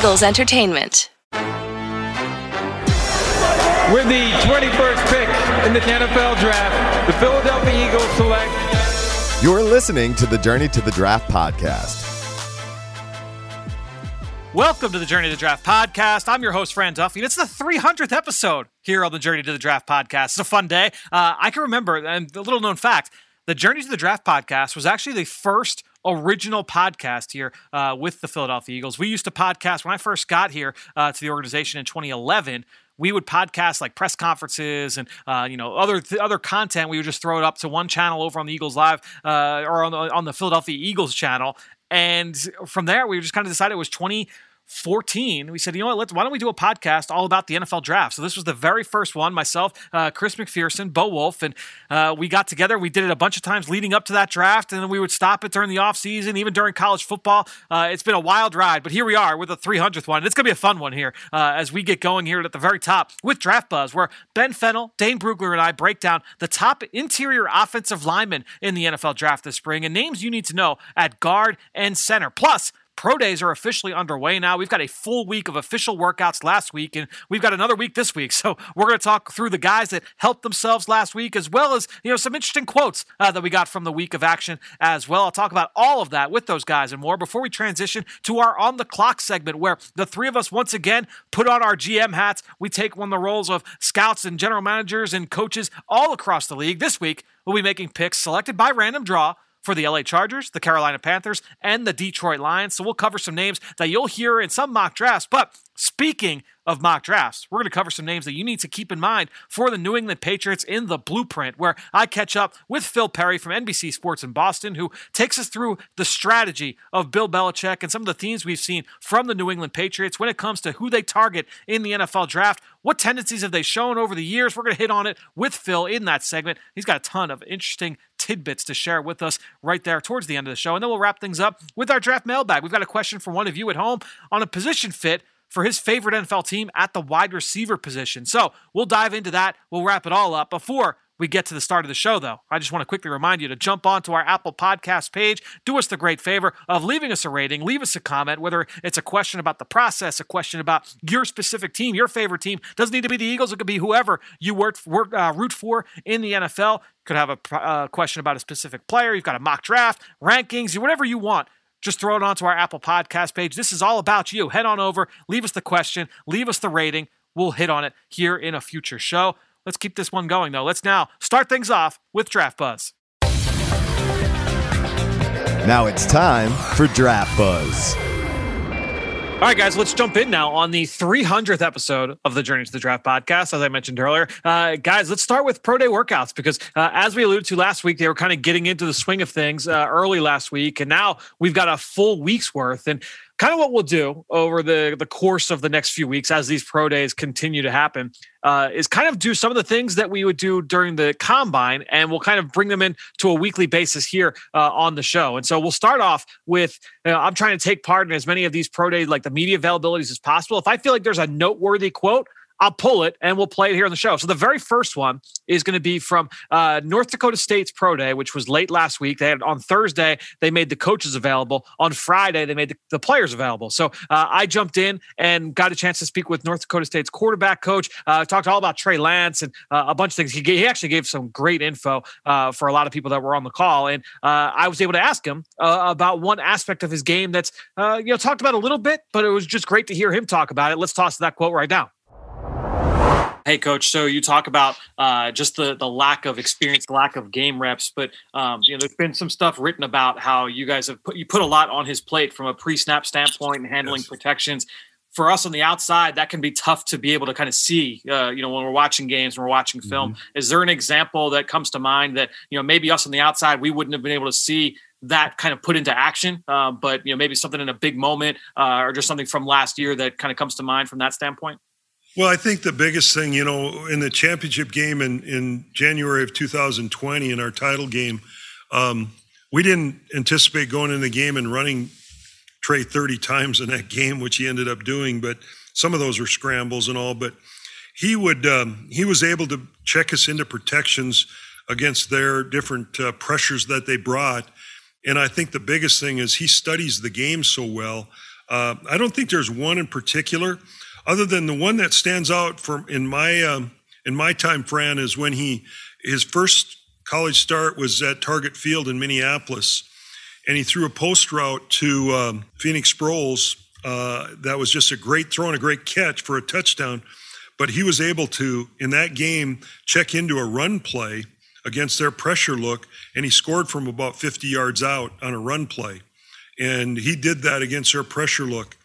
Eagles Entertainment. With the 21st pick in the NFL Draft, the Philadelphia Eagles select. You're listening to the Journey to the Draft podcast. Welcome to the Journey to the Draft podcast. I'm your host, Fran Duffy, and it's the 300th episode here on the Journey to the Draft podcast. It's a fun day. Uh, I can remember, and a little known fact, the Journey to the Draft podcast was actually the first original podcast here uh, with the Philadelphia Eagles. We used to podcast when I first got here uh, to the organization in 2011 we would podcast like press conferences and uh, you know other th- other content. We would just throw it up to one channel over on the Eagles Live uh, or on the, on the Philadelphia Eagles channel, and from there we just kind of decided it was 20 14, we said, you know what, let's, why don't we do a podcast all about the NFL draft? So this was the very first one, myself, uh, Chris McPherson, Bo Wulf, and uh, we got together. We did it a bunch of times leading up to that draft, and then we would stop it during the offseason, even during college football. Uh, it's been a wild ride, but here we are with the 300th one. And it's going to be a fun one here uh, as we get going here at the very top with Draft Buzz, where Ben Fennell, Dane Brugler, and I break down the top interior offensive linemen in the NFL draft this spring and names you need to know at guard and center. Plus, Pro days are officially underway now. We've got a full week of official workouts last week, and we've got another week this week. So we're going to talk through the guys that helped themselves last week, as well as you know some interesting quotes uh, that we got from the week of action as well. I'll talk about all of that with those guys and more before we transition to our on the clock segment, where the three of us once again put on our GM hats. We take one of the roles of scouts and general managers and coaches all across the league. This week we'll be making picks selected by random draw for the LA Chargers, the Carolina Panthers, and the Detroit Lions. So we'll cover some names that you'll hear in some mock drafts. But speaking of mock drafts, we're going to cover some names that you need to keep in mind for the New England Patriots in the blueprint, where I catch up with Phil Perry from NBC Sports in Boston, who takes us through the strategy of Bill Belichick and some of the themes we've seen from the New England Patriots when it comes to who they target in the NFL draft. What tendencies have they shown over the years? We're going to hit on it with Phil in that segment. He's got a ton of interesting tidbits to share with us right there towards the end of the show. And then we'll wrap things up with our draft mailbag. We've got a question from one of you at home on a position fit for his favorite NFL team at the wide receiver position. So we'll dive into that. We'll wrap it all up. Before we get to the start of the show, though, I just want to quickly remind you to jump onto our Apple Podcast page. Do us the great favor of leaving us a rating, leave us a comment, whether it's a question about the process, a question about your specific team, your favorite team. Doesn't need to be the Eagles, it could be whoever you work, uh, root for in the NFL. Could have a uh, question about a specific player. You've got a mock draft, rankings, whatever you want just throw it onto our Apple Podcast page. This is all about you. Head on over, leave us the question, leave us the rating. We'll hit on it here in a future show. Let's keep this one going, though. Let's now start things off with Draft Buzz. Now it's time for Draft Buzz. All right, guys, let's jump in now on the 300th episode of the Journey to the Draft podcast. As I mentioned earlier, uh, guys, let's start with pro day workouts because, uh, as we alluded to last week, they were kind of getting into the swing of things uh, early last week, and now we've got a full week's worth. And kind of what we'll do over the the course of the next few weeks as these pro days continue to happen uh, is kind of do some of the things that we would do during the combine and we'll kind of bring them in to a weekly basis here uh, on the show. And so we'll start off with you know, i'm trying to take part in as many of these pro days like the media availabilities as possible. If i feel like there's a noteworthy quote I'll pull it and we'll play it here on the show. So the very first one is going to be from uh, North Dakota State's Pro Day, which was late last week. They had on Thursday they made the coaches available. On Friday they made the, the players available. So uh, I jumped in and got a chance to speak with North Dakota State's quarterback coach. Uh, talked all about Trey Lance and uh, a bunch of things. He, he, actually gave some great info uh, for a lot of people that were on the call, and uh, I was able to ask him about one aspect of his game that's you know talked about a little bit, but it was just great to hear him talk about it. Let's toss that quote right now. Hey, coach. So you talk about uh, just the the lack of experience, lack of game reps, but um, you know there's been some stuff written about how you guys have put you put a lot on his plate from a pre-snap standpoint and handling yes. protections. For us on the outside, that can be tough to be able to kind of see. Uh, you know, when we're watching games, when we're watching film, mm-hmm. is there an example that comes to mind that you know maybe us on the outside we wouldn't have been able to see that kind of put into action, uh, but you know maybe something in a big moment uh, or just something from last year that kind of comes to mind from that standpoint? Well, I think the biggest thing, you know, in the championship game in, in January of 2020, in our title game, um, we didn't anticipate going in the game and running Trey 30 times in that game, which he ended up doing. But some of those were scrambles and all. But he would um, he was able to check us into protections against their different uh, pressures that they brought. And I think the biggest thing is he studies the game so well Uh, I don't think there's one in particular, other than the one that stands out for in my um, in my time, Fran, is when he his first college start was at Target Field in Minneapolis, and he threw a post route to um, Phoenix Sproles. Uh, that was just a great throw and a great catch for a touchdown. But he was able to, in that game, check into a run play against their pressure look, and he scored from about 50 yards out on a run play. And he did that against their pressure look.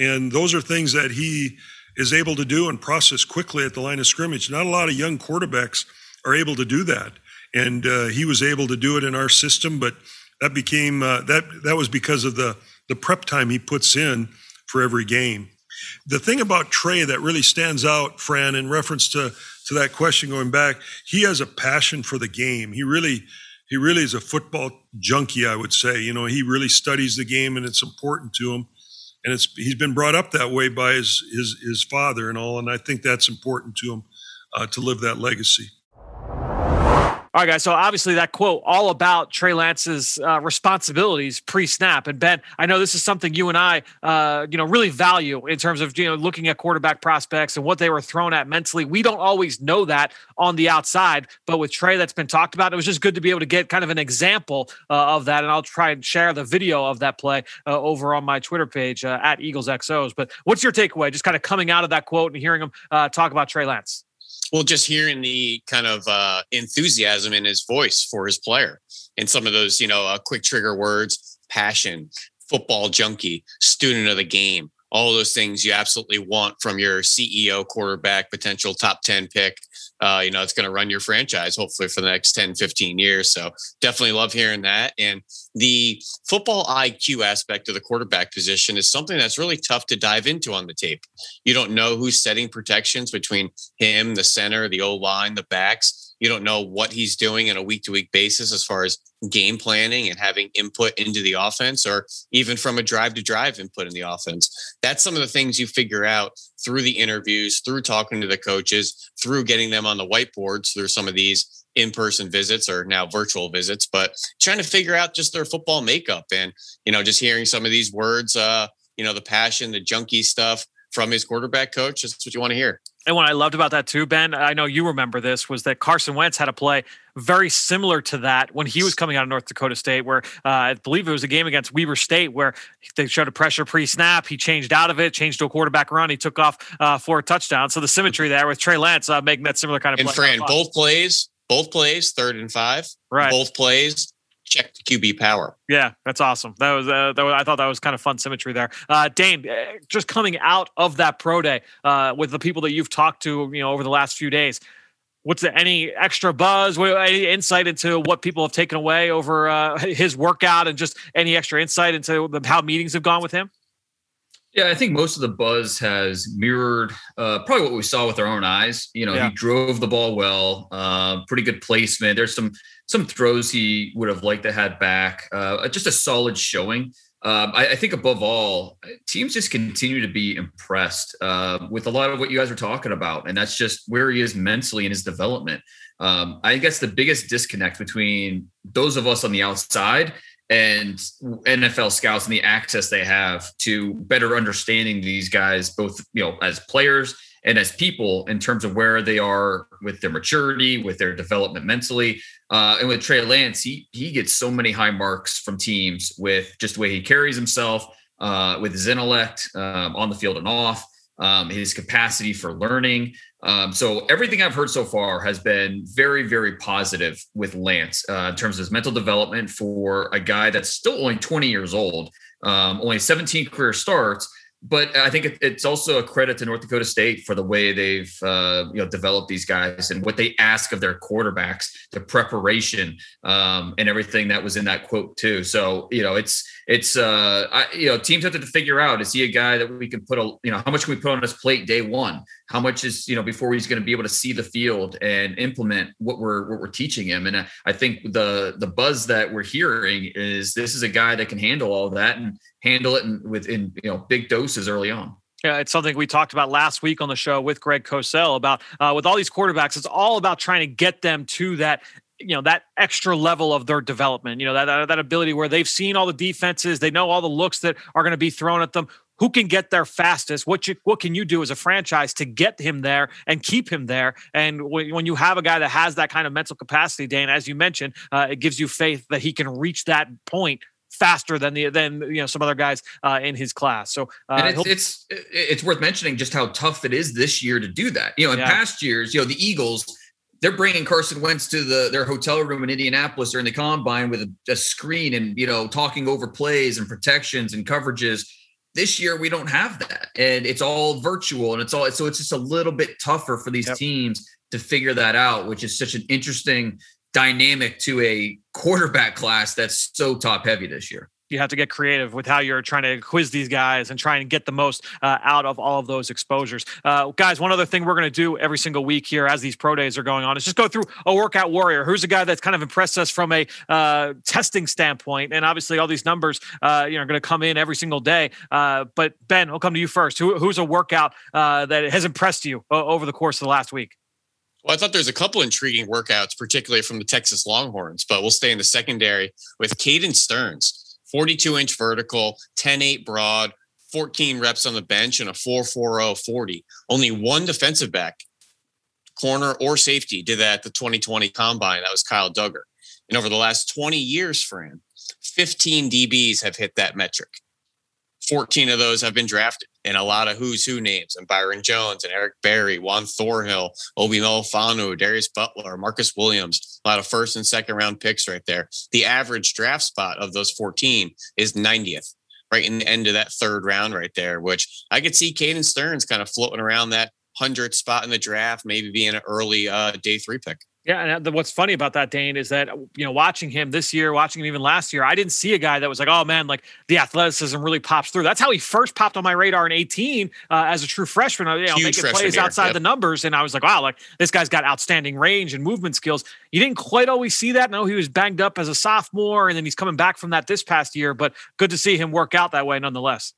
And those are things that he is able to do and process quickly at the line of scrimmage. Not a lot of young quarterbacks are able to do that. And uh, he was able to do it in our system, but that became uh, that that was because of the the prep time he puts in for every game. The thing about Trey that really stands out, Fran, in reference to to that question going back, he has a passion for the game. He really he really is a football junkie, I would say. You know, he really studies the game and it's important to him. And it's he's been brought up that way by his his his father and all, and I think that's important to him uh, to live that legacy. All right, guys. So obviously that quote all about Trey Lance's uh, responsibilities pre-snap. And Ben, I know this is something you and I, uh, you know, really value in terms of you know looking at quarterback prospects and what they were thrown at mentally. We don't always know that on the outside, but with Trey, that's been talked about. It was just good to be able to get kind of an example uh, of that. And I'll try and share the video of that play uh, over on my Twitter page uh, at Eagles XOs. But what's your takeaway? Just kind of coming out of that quote and hearing him uh, talk about Trey Lance well, just hearing the kind of uh, enthusiasm in his voice for his player and some of those, you know, uh, quick trigger words, passion, football junkie, student of the game, all those things you absolutely want from your CEO, quarterback, potential top 10 pick. Uh, you know, it's going to run your franchise hopefully for the next 10, 15 years. So definitely love hearing that. And the football IQ aspect of the quarterback position is something that's really tough to dive into on the tape. You don't know who's setting protections between him, the center, the O line, the backs you don't know what he's doing on a week to week basis as far as game planning and having input into the offense or even from a drive to drive input in the offense. That's some of the things you figure out through the interviews, through talking to the coaches, through getting them on the whiteboards through some of these in-person visits or now virtual visits, but trying to figure out just their football makeup and, you know, just hearing some of these words, uh, you know, the passion, the junkie stuff from his quarterback coach. That's what you want to hear. And what I loved about that too, Ben, I know you remember this, was that Carson Wentz had a play very similar to that when he was coming out of North Dakota State, where uh, I believe it was a game against Weber State where they showed a pressure pre-snap. He changed out of it, changed to a quarterback run. He took off uh, for a touchdown. So the symmetry there with Trey Lance uh, making that similar kind of and play. Fran, both plays, both plays, third and five, right? Both plays check the QB power. Yeah, that's awesome. That was, uh, that was I thought that was kind of fun symmetry there. Uh, Dane, uh, just coming out of that pro day uh, with the people that you've talked to, you know, over the last few days. What's the, any extra buzz? What, any insight into what people have taken away over uh, his workout, and just any extra insight into the, how meetings have gone with him? Yeah, I think most of the buzz has mirrored uh, probably what we saw with our own eyes. You know, yeah. he drove the ball well, uh, pretty good placement. There's some some throws he would have liked to have back. Uh, just a solid showing. Um, I, I, think above all, teams just continue to be impressed uh, with a lot of what you guys are talking about, and that's just where he is mentally in his development. Um, I guess the biggest disconnect between those of us on the outside and NFL scouts and the access they have to better understanding these guys, both you know as players and as people in terms of where they are with their maturity, with their development mentally. Uh, and with Trey Lance, he he gets so many high marks from teams with just the way he carries himself, uh, with his intellect um, on the field and off, um, his capacity for learning. Um, so everything I've heard so far has been very, very positive with Lance uh, in terms of his mental development for a guy that's still only 20 years old, um, only 17 career starts but I think it's also a credit to North Dakota State for the way they've uh, you know developed these guys and what they ask of their quarterbacks, the preparation um, and everything that was in that quote too. So you know it's it's uh, I, you know teams have to figure out is he a guy that we can put a you know how much can we put on his plate day one? How much is you know before he's going to be able to see the field and implement what we're what we're teaching him? And I think the the buzz that we're hearing is this is a guy that can handle all that and handle it in, with in you know big doses early on. Yeah, it's something we talked about last week on the show with Greg Cosell about uh, with all these quarterbacks. It's all about trying to get them to that you know that extra level of their development. You know that that, that ability where they've seen all the defenses, they know all the looks that are going to be thrown at them who can get there fastest? What you, what can you do as a franchise to get him there and keep him there? And when you have a guy that has that kind of mental capacity, Dane, as you mentioned, uh, it gives you faith that he can reach that point faster than the than you know some other guys uh, in his class. So uh, it's, it's, it's worth mentioning just how tough it is this year to do that. You know, in yeah. past years, you know the Eagles they're bringing Carson Wentz to the their hotel room in Indianapolis during the combine with a, a screen and you know talking over plays and protections and coverages. This year we don't have that. And it's all virtual and it's all so it's just a little bit tougher for these yep. teams to figure that out which is such an interesting dynamic to a quarterback class that's so top heavy this year you have to get creative with how you're trying to quiz these guys and try and get the most uh, out of all of those exposures. Uh, guys, one other thing we're going to do every single week here as these pro days are going on is just go through a workout warrior. Who's a guy that's kind of impressed us from a uh, testing standpoint? And obviously, all these numbers, uh, you know, are going to come in every single day. Uh, but Ben, we'll come to you first. Who, who's a workout uh, that has impressed you over the course of the last week? Well, I thought there's a couple intriguing workouts, particularly from the Texas Longhorns, but we'll stay in the secondary with Caden Sterns. 42 inch vertical, 10 8 broad, 14 reps on the bench, and a 4 4 40. Only one defensive back, corner or safety, did that at the 2020 combine. That was Kyle Dugger. And over the last 20 years, Fran, 15 DBs have hit that metric. 14 of those have been drafted and a lot of who's who names and Byron Jones and Eric Berry, Juan Thornhill, Obi Melifonwu, Darius Butler, Marcus Williams, a lot of first and second round picks right there. The average draft spot of those 14 is 90th, right in the end of that third round right there, which I could see Caden Sterns kind of floating around that 100th spot in the draft, maybe being an early uh, day three pick. Yeah, and uh, what's funny about that, Dane, is that you know watching him this year, watching him even last year, I didn't see a guy that was like, oh man, like the athleticism really pops through. That's how he first popped on my radar in 18 uh, as a true freshman. You know, Huge making plays outside yep. the numbers, and I was like, wow, like this guy's got outstanding range and movement skills. You didn't quite always see that. No, he was banged up as a sophomore, and then he's coming back from that this past year. But good to see him work out that way, nonetheless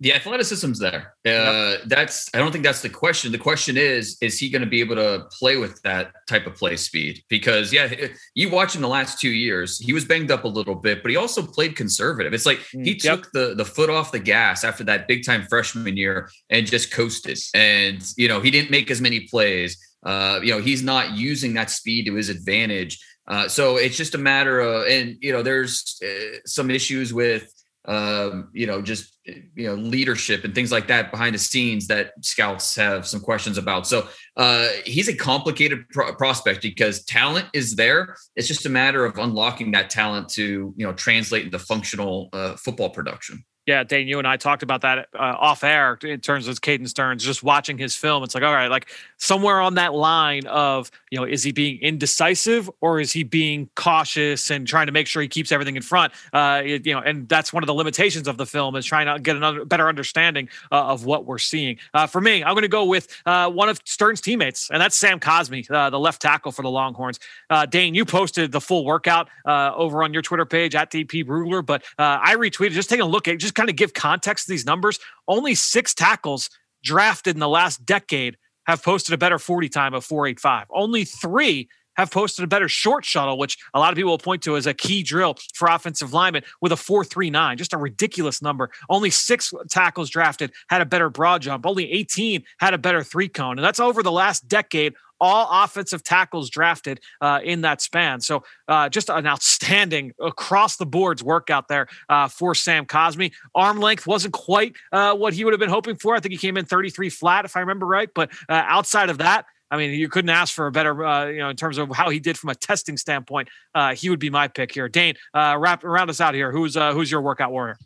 the athleticism's there. Uh, yep. That's I don't think that's the question. The question is, is he going to be able to play with that type of play speed? Because yeah, you watch him the last two years, he was banged up a little bit, but he also played conservative. It's like he mm, yep. took the the foot off the gas after that big time freshman year and just coasted. And you know, he didn't make as many plays. Uh, you know, he's not using that speed to his advantage. Uh, so it's just a matter of, and you know, there's uh, some issues with um, you know, just you know, leadership and things like that behind the scenes that scouts have some questions about. So uh, he's a complicated pro- prospect because talent is there. It's just a matter of unlocking that talent to you know translate into functional uh, football production. Yeah, Dane, you and I talked about that uh, off air in terms of Caden Sterns. Just watching his film, it's like, all right, like somewhere on that line of, you know, is he being indecisive or is he being cautious and trying to make sure he keeps everything in front? Uh, it, you know, and that's one of the limitations of the film is trying to get another better understanding uh, of what we're seeing. Uh, for me, I'm going to go with uh, one of Stern's teammates, and that's Sam Cosmi, uh, the left tackle for the Longhorns. Dane, you posted the full workout over on your Twitter page at DP Brugler, but I retweeted just take a look at just kind of give context to these numbers, only six tackles drafted in the last decade have posted a better 40 time of 485. Only three have posted a better short shuttle, which a lot of people will point to as a key drill for offensive linemen with a 439, just a ridiculous number. Only six tackles drafted had a better broad jump. Only 18 had a better three cone. And that's over the last decade all offensive tackles drafted uh, in that span. So uh, just an outstanding across the boards workout there uh, for Sam Cosmi. Arm length wasn't quite uh, what he would have been hoping for. I think he came in 33 flat, if I remember right. But uh, outside of that, I mean, you couldn't ask for a better, uh, you know, in terms of how he did from a testing standpoint. he would be my pick here. Dane, wrap round us out here. Who's uh, who's your workout warrior?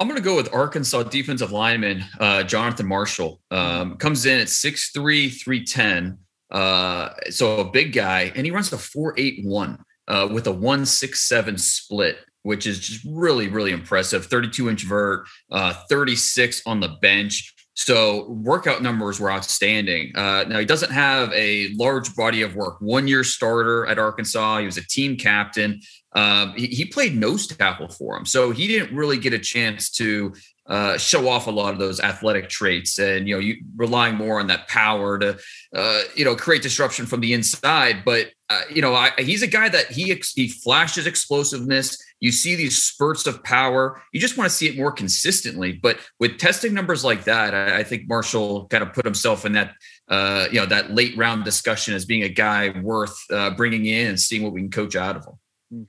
I'm going to go with Arkansas defensive lineman Jonathan Marshall. Um, comes in at 6'3", 310. Uh, so a big guy, and he runs eight one uh, with a one six seven split, which is just really really impressive. Thirty two inch vert, uh, thirty six on the bench. So workout numbers were outstanding. Uh, now he doesn't have a large body of work. One year starter at Arkansas. He was a team captain. Um, he, he, played nose tackle for him, so he didn't really get a chance to uh, show off a lot of those athletic traits and you know you relying more on that power to uh, you know create disruption from the inside but uh, you know I, he's a guy that he he flashes explosiveness you see these spurts of power. You just want to see it more consistently. But with testing numbers like that, I, I think Marshall kind of put himself in that uh, you know that late round discussion as being a guy worth uh, bringing in and seeing what we can coach out of him.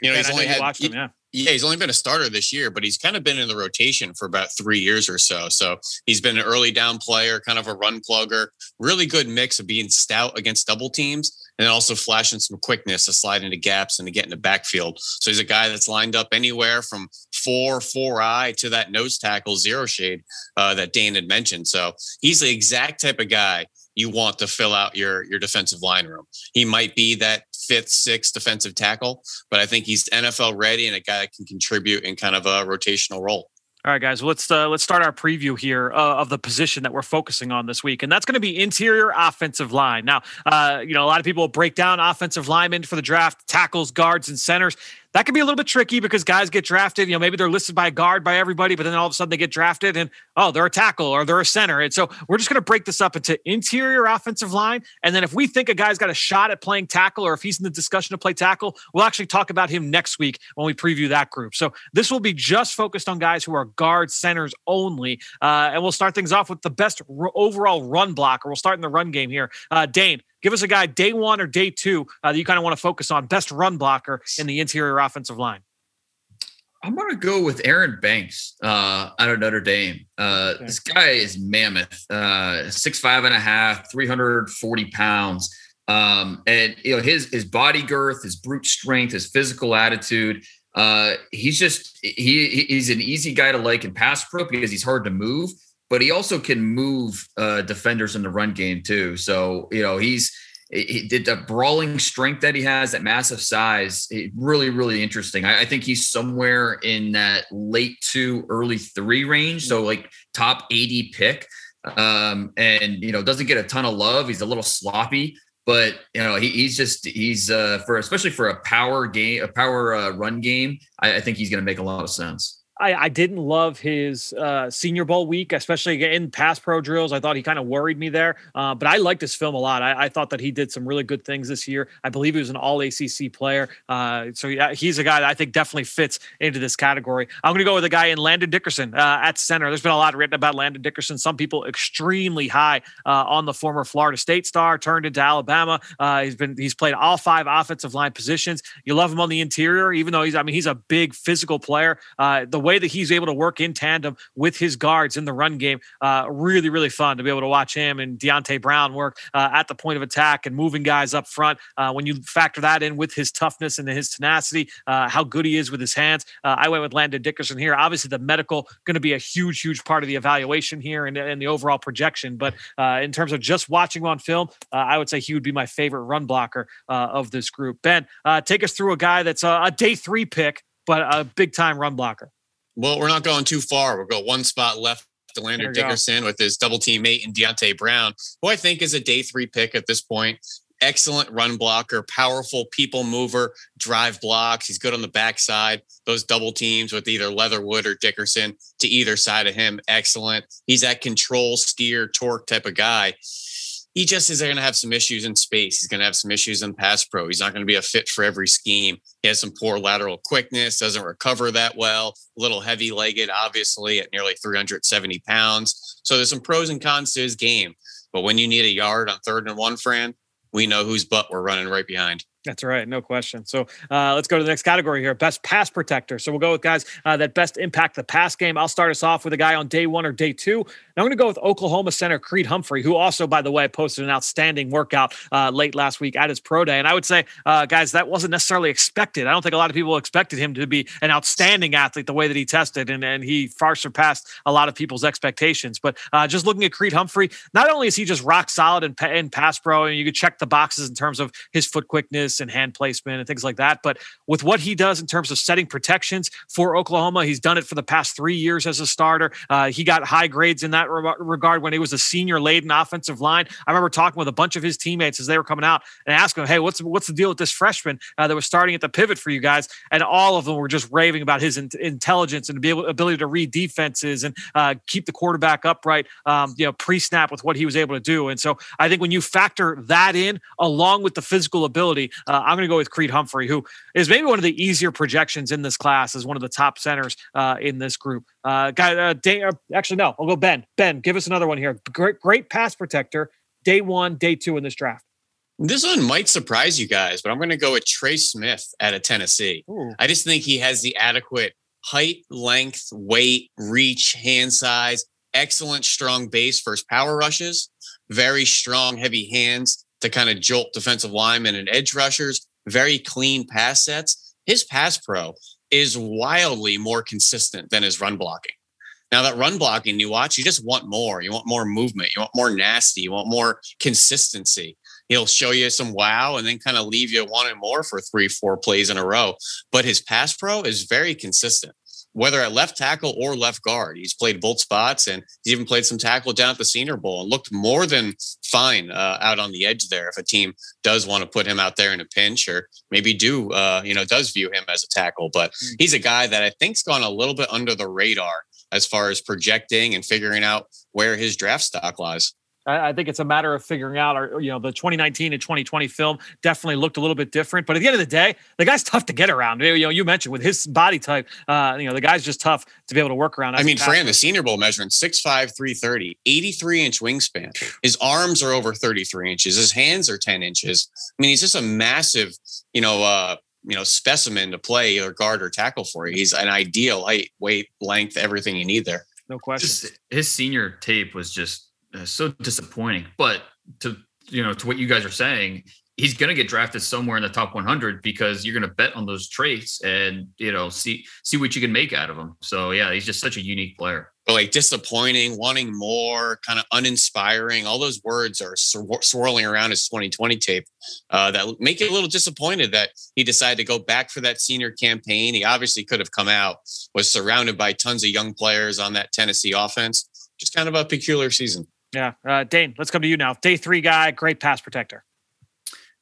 You know, he's only had him, yeah. Yeah, he's only been a starter this year, but he's kind of been in the rotation for about three years or so. So he's been an early down player, kind of a run plugger, really good mix of being stout against double teams and also flashing some quickness to slide into gaps and to get in the backfield. So he's a guy that's lined up anywhere from four, four eye to that nose tackle zero shade uh, that Dan had mentioned. So he's the exact type of guy you want to fill out your your defensive line room. He might be that fifth, sixth defensive tackle, but I think he's NFL ready and a guy that can contribute in kind of a rotational role. All right, guys. Well, let's uh, let's start our preview here uh, of the position that we're focusing on this week, and that's going to be interior offensive line. Now, uh, you know, a lot of people break down offensive linemen for the draft, tackles, guards, and centers that can be a little bit tricky because guys get drafted. You know, maybe they're listed by a guard by everybody, but then all of a sudden they get drafted and oh, they're a tackle or they're a center. And so we're just going to break this up into interior offensive line. And then if we think a guy's got a shot at playing tackle or if he's in the discussion to play tackle, we'll actually talk about him next week when we preview that group. So this will be just focused on guys who are guard centers only. Uh, and we'll start things off with the best r- overall run blocker. We'll start in the run game here. Uh, Dane, Give us a guy day one or day two uh, that you kind of want to focus on. Best run blocker in the interior offensive line. I'm going to go with Aaron Banks uh, out of Notre Dame. Uh, okay. This guy is mammoth, uh, six five and a half, 340 pounds, um, and you know his his body girth, his brute strength, his physical attitude. Uh, he's just he he's an easy guy to like in pass pro because he's hard to move, but he also can move uh, defenders in the run game too. So you know he's he did the brawling strength that he has, that massive size, really, really interesting. I, I, think he's somewhere in that late two, early three range. So like top 80 pick. Um, and you know, doesn't get a ton of love. He's a little sloppy, but you know, he, he's just he's uh for especially for a power game, a power uh, run game, I, I think he's gonna make a lot of sense. I, I didn't love his uh, Senior Bowl week, especially in pass pro drills. I thought he kind of worried me there, uh, but I liked his film a lot. I, I, thought that he did some really good things this year. I believe he was an All ACC player, uh, so he's a guy that I think definitely fits into this category. I'm going to go with a guy in Landon Dickerson uh, at center. There's been a lot written about Landon Dickerson. Some people extremely high uh, on the former Florida State star, turned into Alabama. Uh, he's been he's played all five offensive line positions. You love him on the interior, even though he's I mean he's a big physical player. the way that he's able to work in tandem with his guards in the run game, uh, really, really fun to be able to watch him and Deonte Brown work uh, at the point of attack and moving guys up front. Uh, when you factor that in with his toughness and his tenacity, uh, how good he is with his hands, uh, I went with Landon Dickerson here. Obviously, the medical going to be a huge, huge part of the evaluation here and, and the overall projection. But uh, in terms of just watching him on film, I would say he would be my favorite run blocker of this group. Ben, take us through a guy that's a, a day three pick but a big time run blocker. Well, we're not going too far. We'll go one spot left to Landon Dickerson with his double teammate and Deonte Brown, who I think is a day three pick at this point. Excellent run blocker, powerful people mover, drive blocks. He's good on the backside. Those double teams with either Leatherwood or Dickerson to either side of him, excellent. He's that control, steer, torque type of guy he just is going to have some issues in space. He's going to have some issues in pass pro. He's not going to be a fit for every scheme. He has some poor lateral quickness, doesn't recover that well, a little heavy legged, obviously, at nearly 370 pounds. So there's some pros and cons to his game. But when you need a yard on third and one, Fran, we know whose butt we're running right behind. That's right, no question. So uh, let's go to the next category here: best pass protector. So we'll go with guys uh, that best impact the pass game. I'll start us off with a guy on day one or day two. I'm going to go with Oklahoma center Creed Humphrey, who also, by the way, posted an outstanding workout uh, late last week at his pro day. And I would say, uh, guys, that wasn't necessarily expected. I don't think a lot of people expected him to be an outstanding athlete the way that he tested, and, and he far surpassed a lot of people's expectations. But uh, just looking at Creed Humphrey, not only is he just rock solid in, in pass pro, and you could check the boxes in terms of his foot quickness and hand placement and things like that, but with what he does in terms of setting protections for Oklahoma, he's done it for the past three years as a starter. Uh, he got high grades in that regard when he was a senior laden offensive line. I remember talking with a bunch of his teammates as they were coming out and asking, "Hey, what's what's the deal with this freshman uh, that was starting at the pivot for you guys?" And all of them were just raving about his in- intelligence and able, ability to read defenses and uh, keep the quarterback upright, um, you know, pre-snap with what he was able to do. And so I think when you factor that in along with the physical ability, Uh, I'm going to go with Creed Humphrey, who is maybe one of the easier projections in this class as one of the top centers uh, in this group. Uh, guy, uh, day, uh, actually, no, I'll go Ben. Ben, give us another one here. Great, great pass protector. Day one, day two in this draft. This one might surprise you guys, but I'm going to go with Trey Smith out of Tennessee. Ooh. I just think he has the adequate height, length, weight, reach, hand size, excellent strong base first power rushes, very strong, heavy hands to kind of jolt defensive linemen and edge rushers, very clean pass sets. His pass pro is wildly more consistent than his run blocking. Now that run blocking you watch, you just want more. You want more movement. You want more nasty. You want more consistency he'll show you some wow and then kind of leave you wanting more for three, four plays in a row. But his pass pro is very consistent, whether at left tackle or left guard. He's played both spots and he's even played some tackle down at the Senior Bowl and looked more than fine uh, out on the edge there. If a team does want to put him out there in a pinch or maybe do, uh, you know, does view him as a tackle, but hmm. he's a guy that I think's gone a little bit under the radar as far as projecting and figuring out where his draft stock lies. I, think it's a matter of figuring out, or you know, the 2019 and 2020 film definitely looked a little bit different. But at the end of the day, the guy's tough to get around. You know, you mentioned with his body type, uh, you know, the guy's just tough to be able to work around. I mean, Fran, the Senior Bowl measuring 6'5", 330, 83 inch wingspan. His arms are over 33 inches. His hands are 10 inches. I mean, he's just a massive, you know, uh, you know, specimen to play or guard or tackle for you. He's an ideal height, weight, length, everything you need there. No question. his senior tape was just so disappointing. But to you know to what you guys are saying, he's going to get drafted somewhere in the top 100 because you're going to bet on those traits and you know see see what you can make out of him. So yeah, he's just such a unique player. But like disappointing, wanting more, kind of uninspiring. All those words are swir- swirling around his 2020 tape uh, that make it a little disappointed that he decided to go back for that senior campaign. He obviously could have come out, was surrounded by tons of young players on that Tennessee offense. Just kind of a peculiar season. Yeah. Uh, Dane, let's come to you now. Day three guy, great pass protector.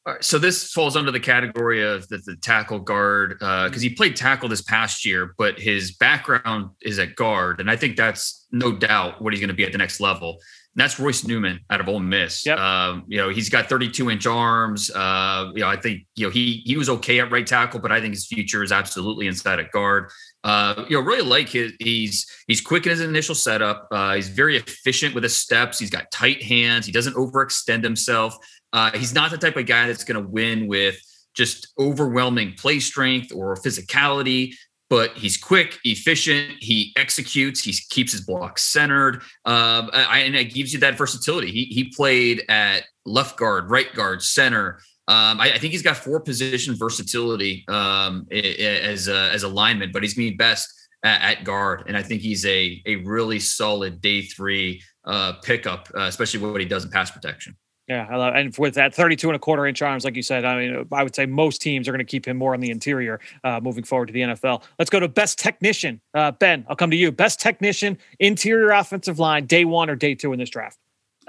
All right, so this falls under the category of the, the tackle guard because uh, he played tackle this past year, but his background is at guard, and I think that's no doubt what he's going to be at the next level. And that's Royce Newman out of Ole Miss. Yep. Um, you know, he's got 32 inch arms. Uh, you know, I think you know he he was okay at right tackle, but I think his future is absolutely inside at guard. Uh, you know, really like his. He's he's quick in his initial setup. Uh, he's very efficient with his steps. He's got tight hands. He doesn't overextend himself. Uh, he's not the type of guy that's going to win with just overwhelming play strength or physicality. But he's quick, efficient. He executes. He keeps his blocks centered, um, and it gives you that versatility. He he played at left guard, right guard, center. Um, I, I, think he's got four position versatility um, as a, as a lineman, but he's going to be best at, at, guard, and I think he's a a really solid day three uh, pickup, uh, especially what he does in pass protection. Yeah, I love, and with that 32 and a quarter inch arms, like you said, I mean, I would say most teams are going to keep him more on the interior uh, moving forward to the NFL. Let's go to best technician. Uh, ben, I'll come to you. Best technician, interior offensive line, day one or day two in this draft.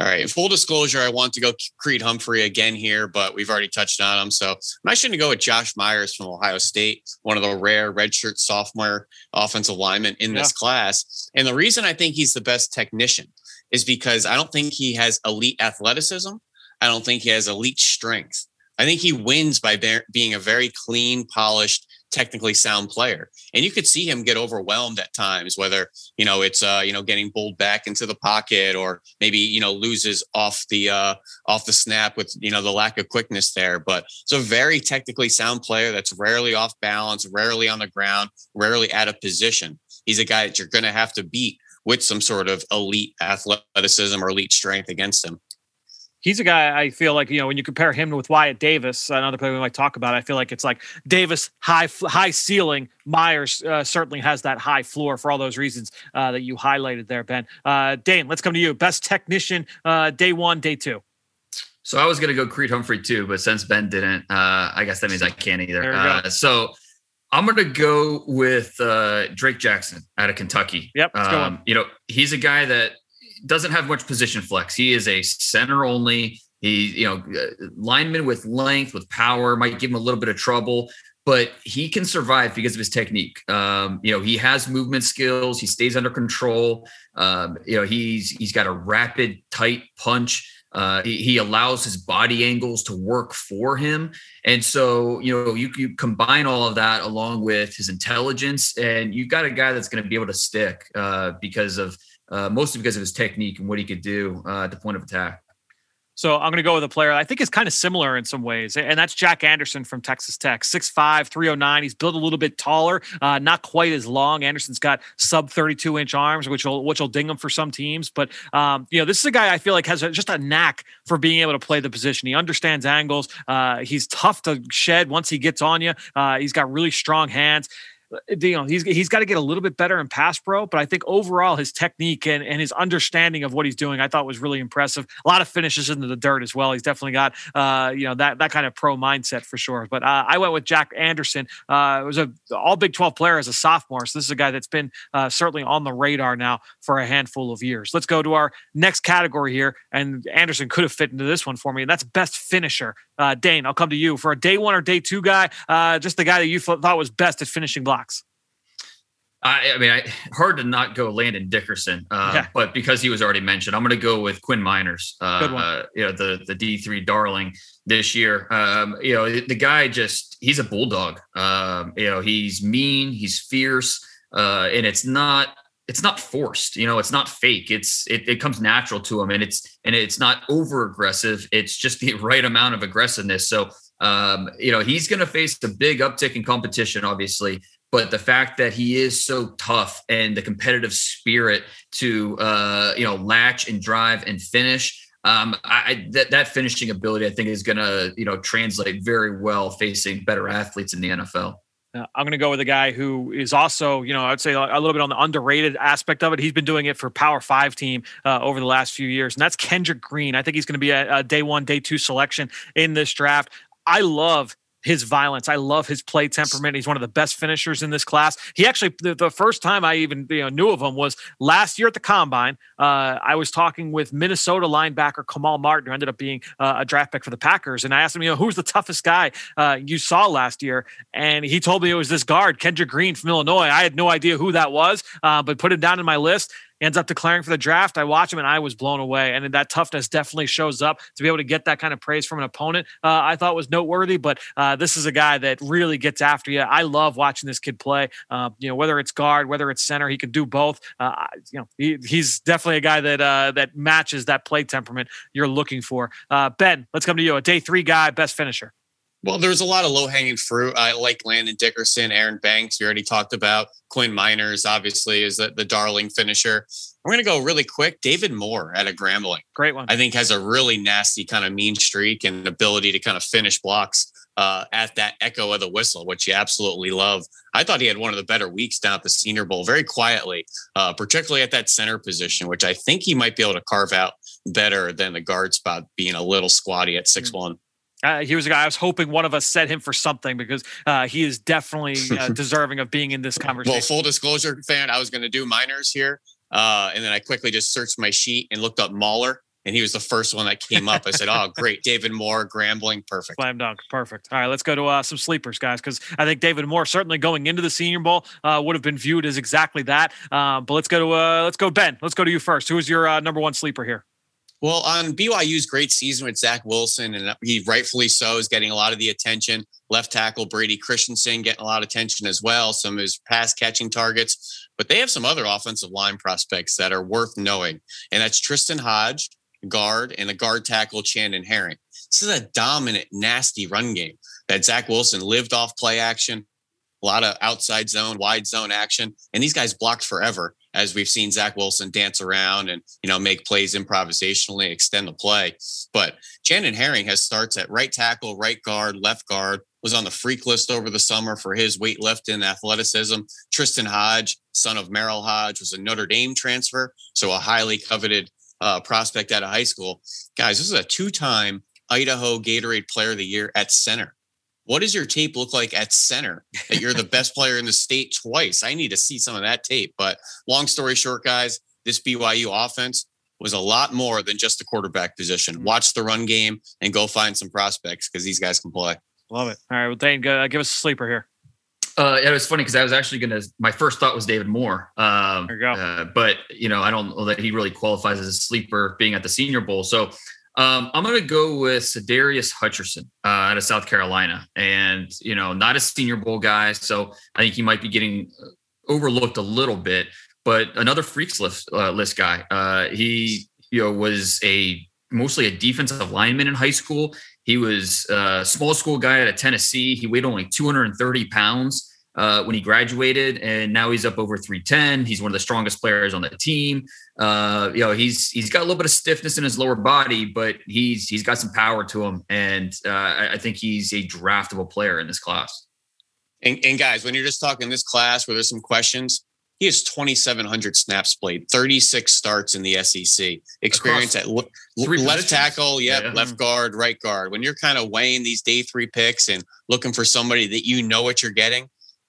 All right. In full disclosure, I want to go Creed Humphrey again here, but we've already touched on him. So I'm actually going to go with Josh Myers from Ohio State, one of the rare redshirt sophomore offensive linemen in yeah. this class. And the reason I think he's the best technician is because I don't think he has elite athleticism. I don't think he has elite strength. I think he wins by being a very clean, polished, technically sound player. And you could see him get overwhelmed at times, whether, you know, it's, uh, you know, getting pulled back into the pocket or maybe, you know, loses off the, uh, off the snap with, you know, the lack of quickness there. But it's a very technically sound player that's rarely off balance, rarely on the ground, rarely out of position. He's a guy that you're going to have to beat with some sort of elite athleticism or elite strength against him he's a guy I feel like you know when you compare him with Wyatt Davis, another player we might talk about. I feel like it's like Davis high high ceiling. Myers uh, certainly has that high floor for all those reasons uh, that you highlighted there, Ben. Uh, Dane, let's come to you. Best technician, uh, day one, day two. So I was going to go Creed Humphrey too, but since Ben didn't, uh, I guess that means I can't either. Uh, so I'm going to go with Drake Jackson out of Kentucky. Yep. Um, you know, he's a guy that doesn't have much position flex. He is a center only. He, you know, lineman with length, with power, might give him a little bit of trouble. but he can survive because of his technique. Um, you know, he has movement skills. He stays under control. Um, you know, he's he's got a rapid, tight punch. Uh, he, he, allows his body angles to work for him, and so you know you you combine all of that along with his intelligence, and you've got a guy that's going to be able to stick uh, because of uh, mostly because of his technique and what he could do uh, at the point of attack. So I'm going to go with a player I think is kind of similar in some ways, and that's Jack Anderson from Texas Tech. 6'5", 309. He's built a little bit taller, uh, not quite as long. Anderson's got sub 32 inch arms, which will which will ding him for some teams. But um, you know, this is a guy I feel like has a, just a knack for being able to play the position. He understands angles. Uh, he's tough to shed once he gets on you. Uh, he's got really strong hands you know he's he's got to get a little bit better in pass pro but i think overall his technique and, and his understanding of what he's doing i thought was really impressive. A lot of finishes into the dirt as well. He's definitely got uh, you know that that kind of pro mindset for sure. But uh, i went with jack anderson. Uh, it was a all big 12 player as a sophomore so this is a guy that's been uh, certainly on the radar now for a handful of years. Let's go to our next category here and anderson could have fit into this one for me and that's best finisher. Uh, dane i'll come to you. For a day one or day two guy uh, just the guy that you thought was best at finishing blocks I, I mean, I, hard to not go Landon Dickerson, uh, yeah. but because he was already mentioned, I'm going to go with Quinn Meinerz. Uh, Uh, you know, the the D3 darling this year. Um, you know, the, the, guy just he's a bulldog. Um, you know, he's mean, he's fierce, uh, and it's not it's not forced. You know, it's not fake. It's it, it comes natural to him, and it's and it's not over aggressive. It's just the right amount of aggressiveness. So um, you know, he's going to face a big uptick in competition, obviously but the fact that he is so tough and the competitive spirit to uh, you know latch and drive and finish um, I, that that finishing ability I think is going to you know translate very well facing better athletes in the NFL. Uh, I'm going to go with a guy who is also, you know, I'd say a little bit on the underrated aspect of it. He's been doing it for Power Five team uh, over the last few years, and that's Kendrick Green. I think he's going to be a, a day one, day two selection in this draft. I love his violence. I love his play temperament. He's one of the best finishers in this class. He actually, the, the first time I even you know, knew of him was last year at the combine. Uh, I was talking with Minnesota linebacker Kamal Martin, who ended up being uh, a draft pick for the Packers. And I asked him, you know, who's the toughest guy uh, you saw last year? And he told me it was this guard, Kendrick Green from Illinois. I had no idea who that was, uh, but put him down in my list ends up declaring for the draft. I watch him and I was blown away. And that toughness definitely shows up to be able to get that kind of praise from an opponent. Uh, I thought was noteworthy, but uh, this is a guy that really gets after you. I love watching this kid play. Uh, you know, whether it's guard, whether it's center, he can do both. Uh, you know, he, he's definitely a guy that uh, that matches that play temperament you're looking for. Uh, ben, let's come to you. A day three guy, best finisher. Well, there's a lot of low hanging fruit. I like Landon Dickerson, Aaron Banks. We already talked about Quinn Meinerz, Obviously, is the, the darling finisher. We're going to go really quick. David Moore at a Grambling, great one. I think has a really nasty kind of mean streak and ability to kind of finish blocks uh, at that echo of the whistle, which you absolutely love. I thought he had one of the better weeks down at the Senior Bowl, very quietly, uh, particularly at that center position, which I think he might be able to carve out better than the guard spot, being a little squatty at six one. Uh, he was a guy I was hoping one of us set him for something because uh, he is definitely uh, deserving of being in this conversation. Well, full disclosure, fan, I was going to do Meinerz here, uh, and then I quickly just searched my sheet and looked up Mahler, and he was the first one that came up. I said, "Oh, great, David Moore, Grambling, perfect, slam dunk, perfect." All right, let's go to uh, some sleepers, guys, because I think David Moore certainly going into the Senior Bowl uh, would have been viewed as exactly that. but let's go to let's go Ben. Let's go to you first. Who is your number one sleeper here? Well, on BYU's great season with Zach Wilson, and he rightfully so is getting a lot of the attention. Left tackle Brady Christensen getting a lot of attention as well. Some of his pass catching targets, but they have some other offensive line prospects that are worth knowing, and that's Tristen Hoge, guard, and a guard tackle Chandon Herring. This is a dominant, nasty run game that Zach Wilson lived off play action, a lot of outside zone, wide zone action, and these guys blocked forever as we've seen Zach Wilson dance around and you know make plays improvisationally, extend the play. But Chandon Herring has starts at right tackle, right guard, left guard. Was on the freak list over the summer for his weightlifting athleticism. Tristen Hoge, son of Merril Hoge, was a Notre Dame transfer, so a highly coveted uh, prospect out of high school. Guys, this is a two-time Idaho Gatorade Player of the Year at center. What does your tape look like at center that you're the best player in the state twice? I need to see some of that tape. But long story short, guys, this BYU offense was a lot more than just the quarterback position. Mm-hmm. Watch the run game and go find some prospects because these guys can play. Love it. All right, well, Dane, go, uh, give us a sleeper here. Uh, it was funny because I was actually going to. My first thought was David Moore. Um, there you go. Uh, but you know, I don't know that he really qualifies as a sleeper, being at the Senior Bowl. So um, I'm going to go with Sadarius Hutcherson uh, out of South Carolina, and you know, not a Senior Bowl guy, so I think he might be getting overlooked a little bit. But another freaks list uh, list guy. Uh, he you know was a mostly a defensive lineman in high school. He was a small school guy out of Tennessee. He weighed only 230 pounds uh, when he graduated, and now he's up over 310. He's one of the strongest players on the team. Uh, you know, he's he's got a little bit of stiffness in his lower body, but he's he's got some power to him, and uh, I, I think he's a draftable player in this class. And, and, guys, when you're just talking this class where there's some questions, he has 2,700 snaps played, 36 starts in the SEC. Experience Across at left tackle, yep, yeah, left guard, right guard. When you're kind of weighing these day three picks and looking for somebody that you know what you're getting,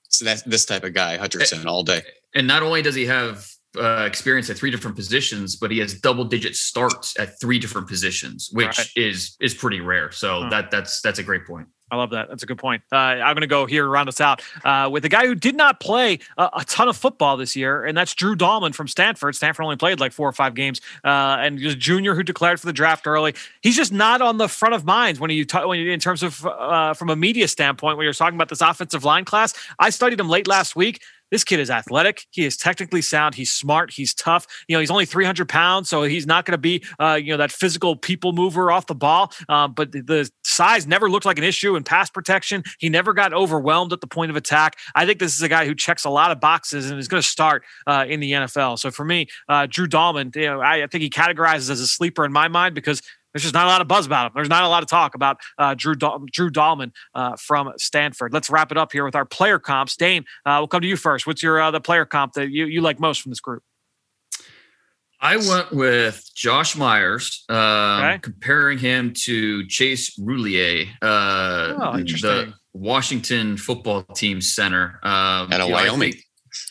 so that's this type of guy, Hutcherson, all day. And not only does he have uh, experience at three different positions, but he has double digit starts at three different positions, which right. is is pretty rare. So huh. that that's that's a great point. I love that. That's a good point. Uh, I'm going to go here, round us out uh, with a guy who did not play a, a, ton of football this year, and that's Drew Dalman from Stanford. Stanford only played like four or five games, uh, and was junior who declared for the draft early. He's just not on the front of minds when you talk when you, in terms of uh, from a media standpoint when you're talking about this offensive line class. I studied him late last week. This kid is athletic. He is technically sound. He's smart. He's tough. You know, he's only 300 pounds, so he's not going to be, uh, you know, that physical people mover off the ball. Uh, but the size never looked like an issue in pass protection. He never got overwhelmed at the point of attack. I think this is a guy who checks a lot of boxes and is going to start uh, in the NFL. So for me, uh, Drew Dalman, you know, I, I think he categorizes as a sleeper in my mind because there's just not a lot of buzz about him. There's not a lot of talk about uh, Drew Drew Dalman uh, from Stanford. Let's wrap it up here with our player comps. Dane, uh, we'll come to you first. What's your uh, the player comp that you, you like most from this group? I went with Josh Myers, um, okay. comparing him to Chase Roullier, uh, oh, the Washington football team center. Um, Out of Wyoming.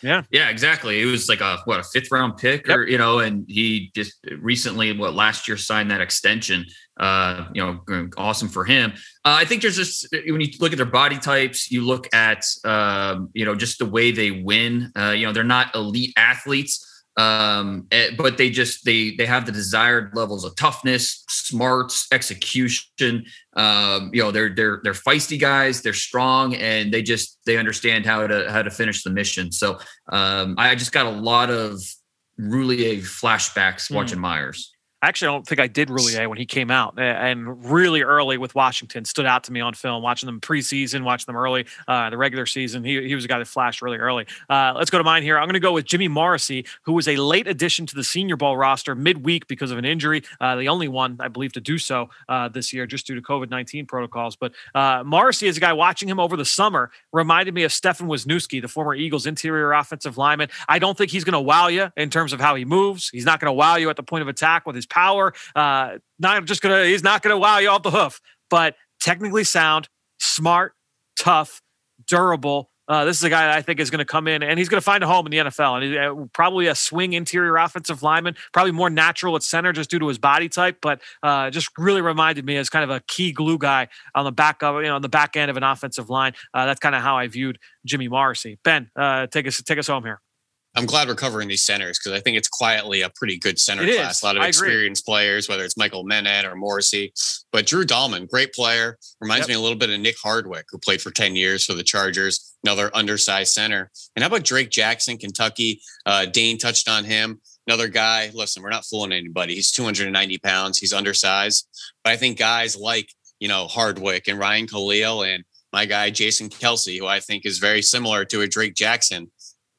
Yeah. Yeah, exactly. It was like a what a fifth round pick yep. or you know, and he just recently what last year signed that extension. Uh, you know, awesome for him. Uh, I think there's just when you look at their body types, you look at um, you know, just the way they win. Uh, you know, they're not elite athletes um, eh, but they just they they have the desired levels of toughness, smarts, execution. Um, you know, they're they're they're feisty guys. They're strong, and they just they understand how to how to finish the mission. So um, I just got a lot of Roullier flashbacks hmm. watching mm. Myers. Actually, I don't think I did really when he came out and really early with Washington stood out to me on film. Watching them preseason, watching them early, uh, the regular season, he, he was a guy that flashed really early. Uh, let's go to mine here. I'm going to go with Jimmy Morrissey, who was a late addition to the Senior Bowl roster midweek because of an injury. Uh, the only one, I believe, to do so uh, this year, just due to COVID 19 protocols. But uh, Morrissey is a guy watching him over the summer reminded me of Stefan Wisniewski, the former Eagles interior offensive lineman. I don't think he's going to wow you in terms of how he moves. He's not going to wow you at the point of attack with his power. Uh, not just gonna, he's not gonna wow you off the hoof, but technically sound, smart, tough, durable. Uh, this is a guy that I think is going to come in and he's going to find a home in the NFL. And he, uh, probably a swing interior offensive lineman, probably more natural at center just due to his body type. But uh, just really reminded me as kind of a key glue guy on the back of you know on the back end of an offensive line. Uh, that's kind of how I viewed Jimmy Morrissey. Ben, uh, take us take us home here. I'm glad we're covering these centers because I think it's quietly a pretty good center it class. Is. A lot of I experienced agree. players, whether it's Michael Menet or Morrissey. But Drew Dalman, great player, reminds yep. me a little bit of Nick Hardwick, who played for 10 years for the Chargers, another undersized center. And how about Drake Jackson, Kentucky? Uh, Dane touched on him. Another guy, listen, we're not fooling anybody. He's 290 pounds. He's undersized. But I think guys like, you know, Hardwick and Ryan Kalil and my guy, Jason Kelce, who I think is very similar to a Drake Jackson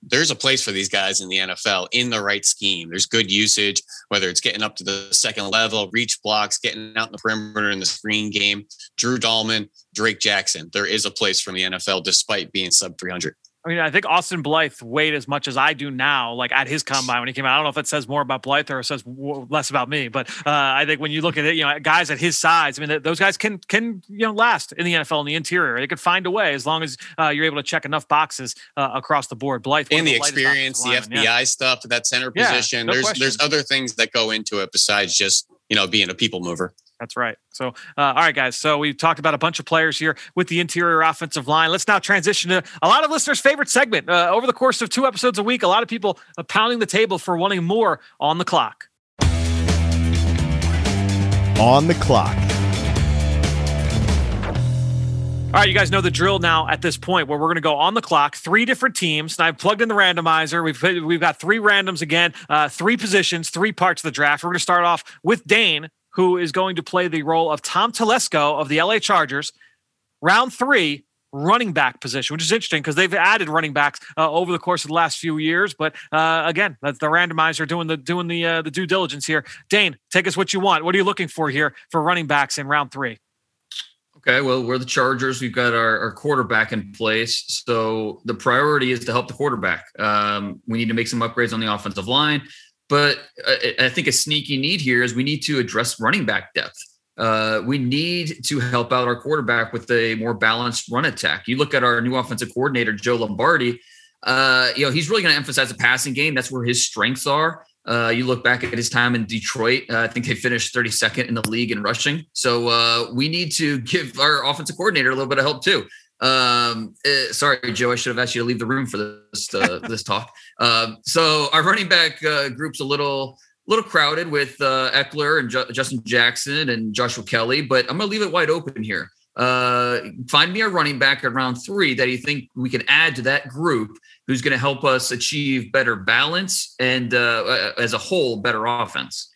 there's a place for these guys in the NFL in the right scheme. There's good usage, whether it's getting up to the second level, reach blocks, getting out in the perimeter in the screen game. Drew Dalman, Drake Jackson. There is a place from the NFL despite being sub 300. I mean, I think Austin Blythe weighed as much as I do now, like at his combine when he came out. I don't know if it says more about Blythe or it says less about me, but uh, I think when you look at it, you know, guys at his size, I mean, those guys can can you know last in the NFL in the interior. They could find a way as long as uh, you're able to check enough boxes uh, across the board. Blythe and the, the experience, the FBI yeah. stuff, that center position. Yeah, no there's question. there's other things that go into it besides just you know being a people mover. That's right. So, uh, all right, guys. So we've talked about a bunch of players here with the interior offensive line. Let's now transition to a lot of listeners' favorite segment. Uh, over the course of two episodes a week, a lot of people are pounding the table for wanting more on the clock. On the clock. All right, you guys know the drill now at this point where we're going to go on the clock, three different teams. And I've plugged in the randomizer. We've we've got three randoms again, uh, three positions, three parts of the draft. We're going to start off with Dane, who is going to play the role of Tom Telesco of the LA Chargers. Round three, running back position, which is interesting because they've added running backs uh, over the course of the last few years. But uh, again, that's the randomizer doing the doing the uh, the due diligence here. Dane, take us what you want. What are you looking for here for running backs in round three? Okay, well, we're the Chargers. We've got our, our, quarterback in place. So the priority is to help the quarterback. Um, we need to make some upgrades on the offensive line. But I, I, think a sneaky need here is we need to address running back depth. Uh, we need to help out our quarterback with a more balanced run attack. You look at our new offensive coordinator, Joe Lombardi. Uh, you know, he's really going to emphasize the passing game. That's where his strengths are. Uh, you look back at his time in Detroit. Uh, I think they finished 32nd in the league in rushing. So uh, we need to give our offensive coordinator a little bit of help too. Um, uh, sorry, Joe, I should have asked you to leave the room for this uh, this talk. Um, so our running back uh, group's a little little crowded with Ekeler and Ju- Justin Jackson and Joshua Kelley, but I'm going to leave it wide open here. find me a running back at round three that you think we can add to that group who's going to help us achieve better balance and uh, as a whole better offense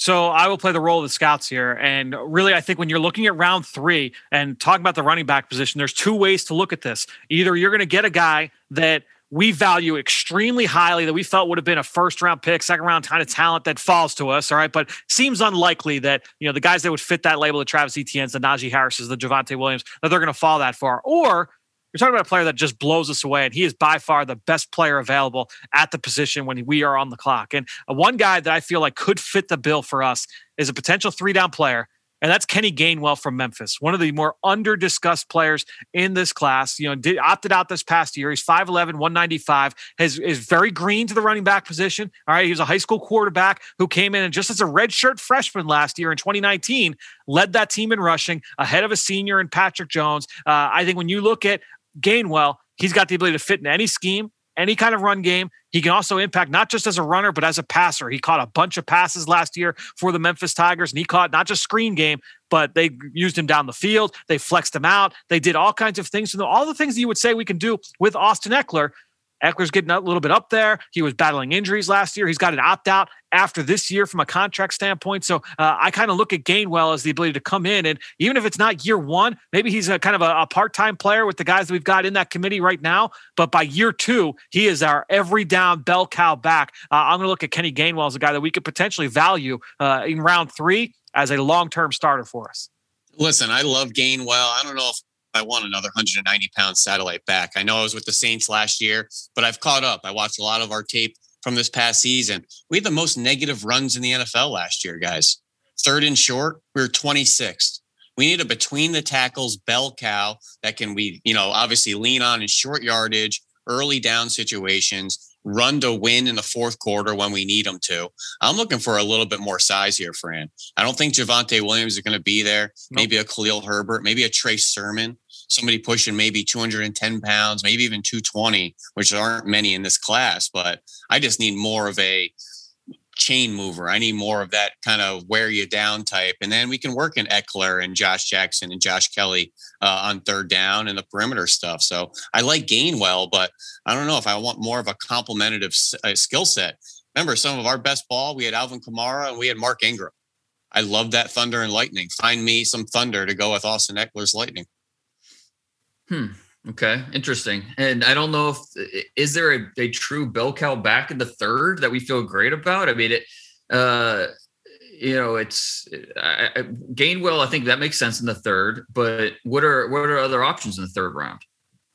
so I will play the role of the scouts here. And really, I think when you're looking at round three and talking about the running back position, there's two ways to look at this. Either you're going to get a guy that we value extremely highly that we felt would have been a first round pick, second round kind of talent that falls to us. All right. But seems unlikely that, you know, the guys that would fit that label, the Travis Etienne's, the Najee Harris's, the Javonte Williams, that they're going to fall that far. Or you're talking about a player that just blows us away, and he is by far the best player available at the position when we are on the clock. And uh, one guy that I feel like could fit the bill for us is a potential three down player and that's Kenny Gainwell from Memphis, one of the more under discussed players in this class. You know, did, opted out this past year. He's 5'11, 195, has, is very green to the running back position. All right. He was a high school quarterback who came in and just as a redshirt freshman last year in 2019, led that team in rushing ahead of a senior in Patrick Jones. Uh, I think when you look at Gainwell, he's got the ability to fit in any scheme, any kind of run game. He can also impact not just as a runner, but as a passer. He caught a bunch of passes last year for the Memphis Tigers, and he caught not just screen game, but they used him down the field. They flexed him out. They did all kinds of things. So all the things that you would say we can do with Austin Ekeler, Ekeler's getting a little bit up there. He was battling injuries last year. He's got an opt out after this year from a contract standpoint. So uh, I kind of look at Gainwell as the ability to come in, and even if it's not year one, maybe he's a kind of a, a part time player with the guys that we've got in that committee right now. But by year two, he is our every down bell cow back. Uh, I'm going to look at Kenny Gainwell as a guy that we could potentially value uh, in round three as a long term starter for us. Listen, I love Gainwell. I don't know if I want another 190 pound satellite back. I know I was with the Saints last year, but I've caught up. I watched a lot of our tape from this past season. We had the most negative runs in the NFL last year, guys. Third and short, we were 26th. We need a between the tackles bell cow that can we, you know, obviously lean on in short yardage, early down situations, run to win in the fourth quarter when we need them to. I'm looking for a little bit more size here, Fran. I don't think Javonte Williams is going to be there. Nope. Maybe a Khalil Herbert, maybe a Trey Sermon, somebody pushing maybe 210 pounds, maybe even 220, which aren't many in this class. But I just need more of a chain mover. I need more of that kind of wear you down type. And then we can work in Ekeler and Josh Jackson and Josh Kelley uh, on third down and the perimeter stuff. So I like Gainwell, but I don't know if I want more of a complementative uh, skill set. Remember, some of our best ball, we had Alvin Kamara and we had Mark Ingram. I love that Thunder and Lightning. Find me some Thunder to go with Austin Ekeler's Lightning. Hmm. Okay, interesting. And I don't know if is there a, a true bell cow back in the third that we feel great about. I mean, it, uh, you know, it's I, I, Gainwell. I think that makes sense in the third. But what are what are other options in the third round?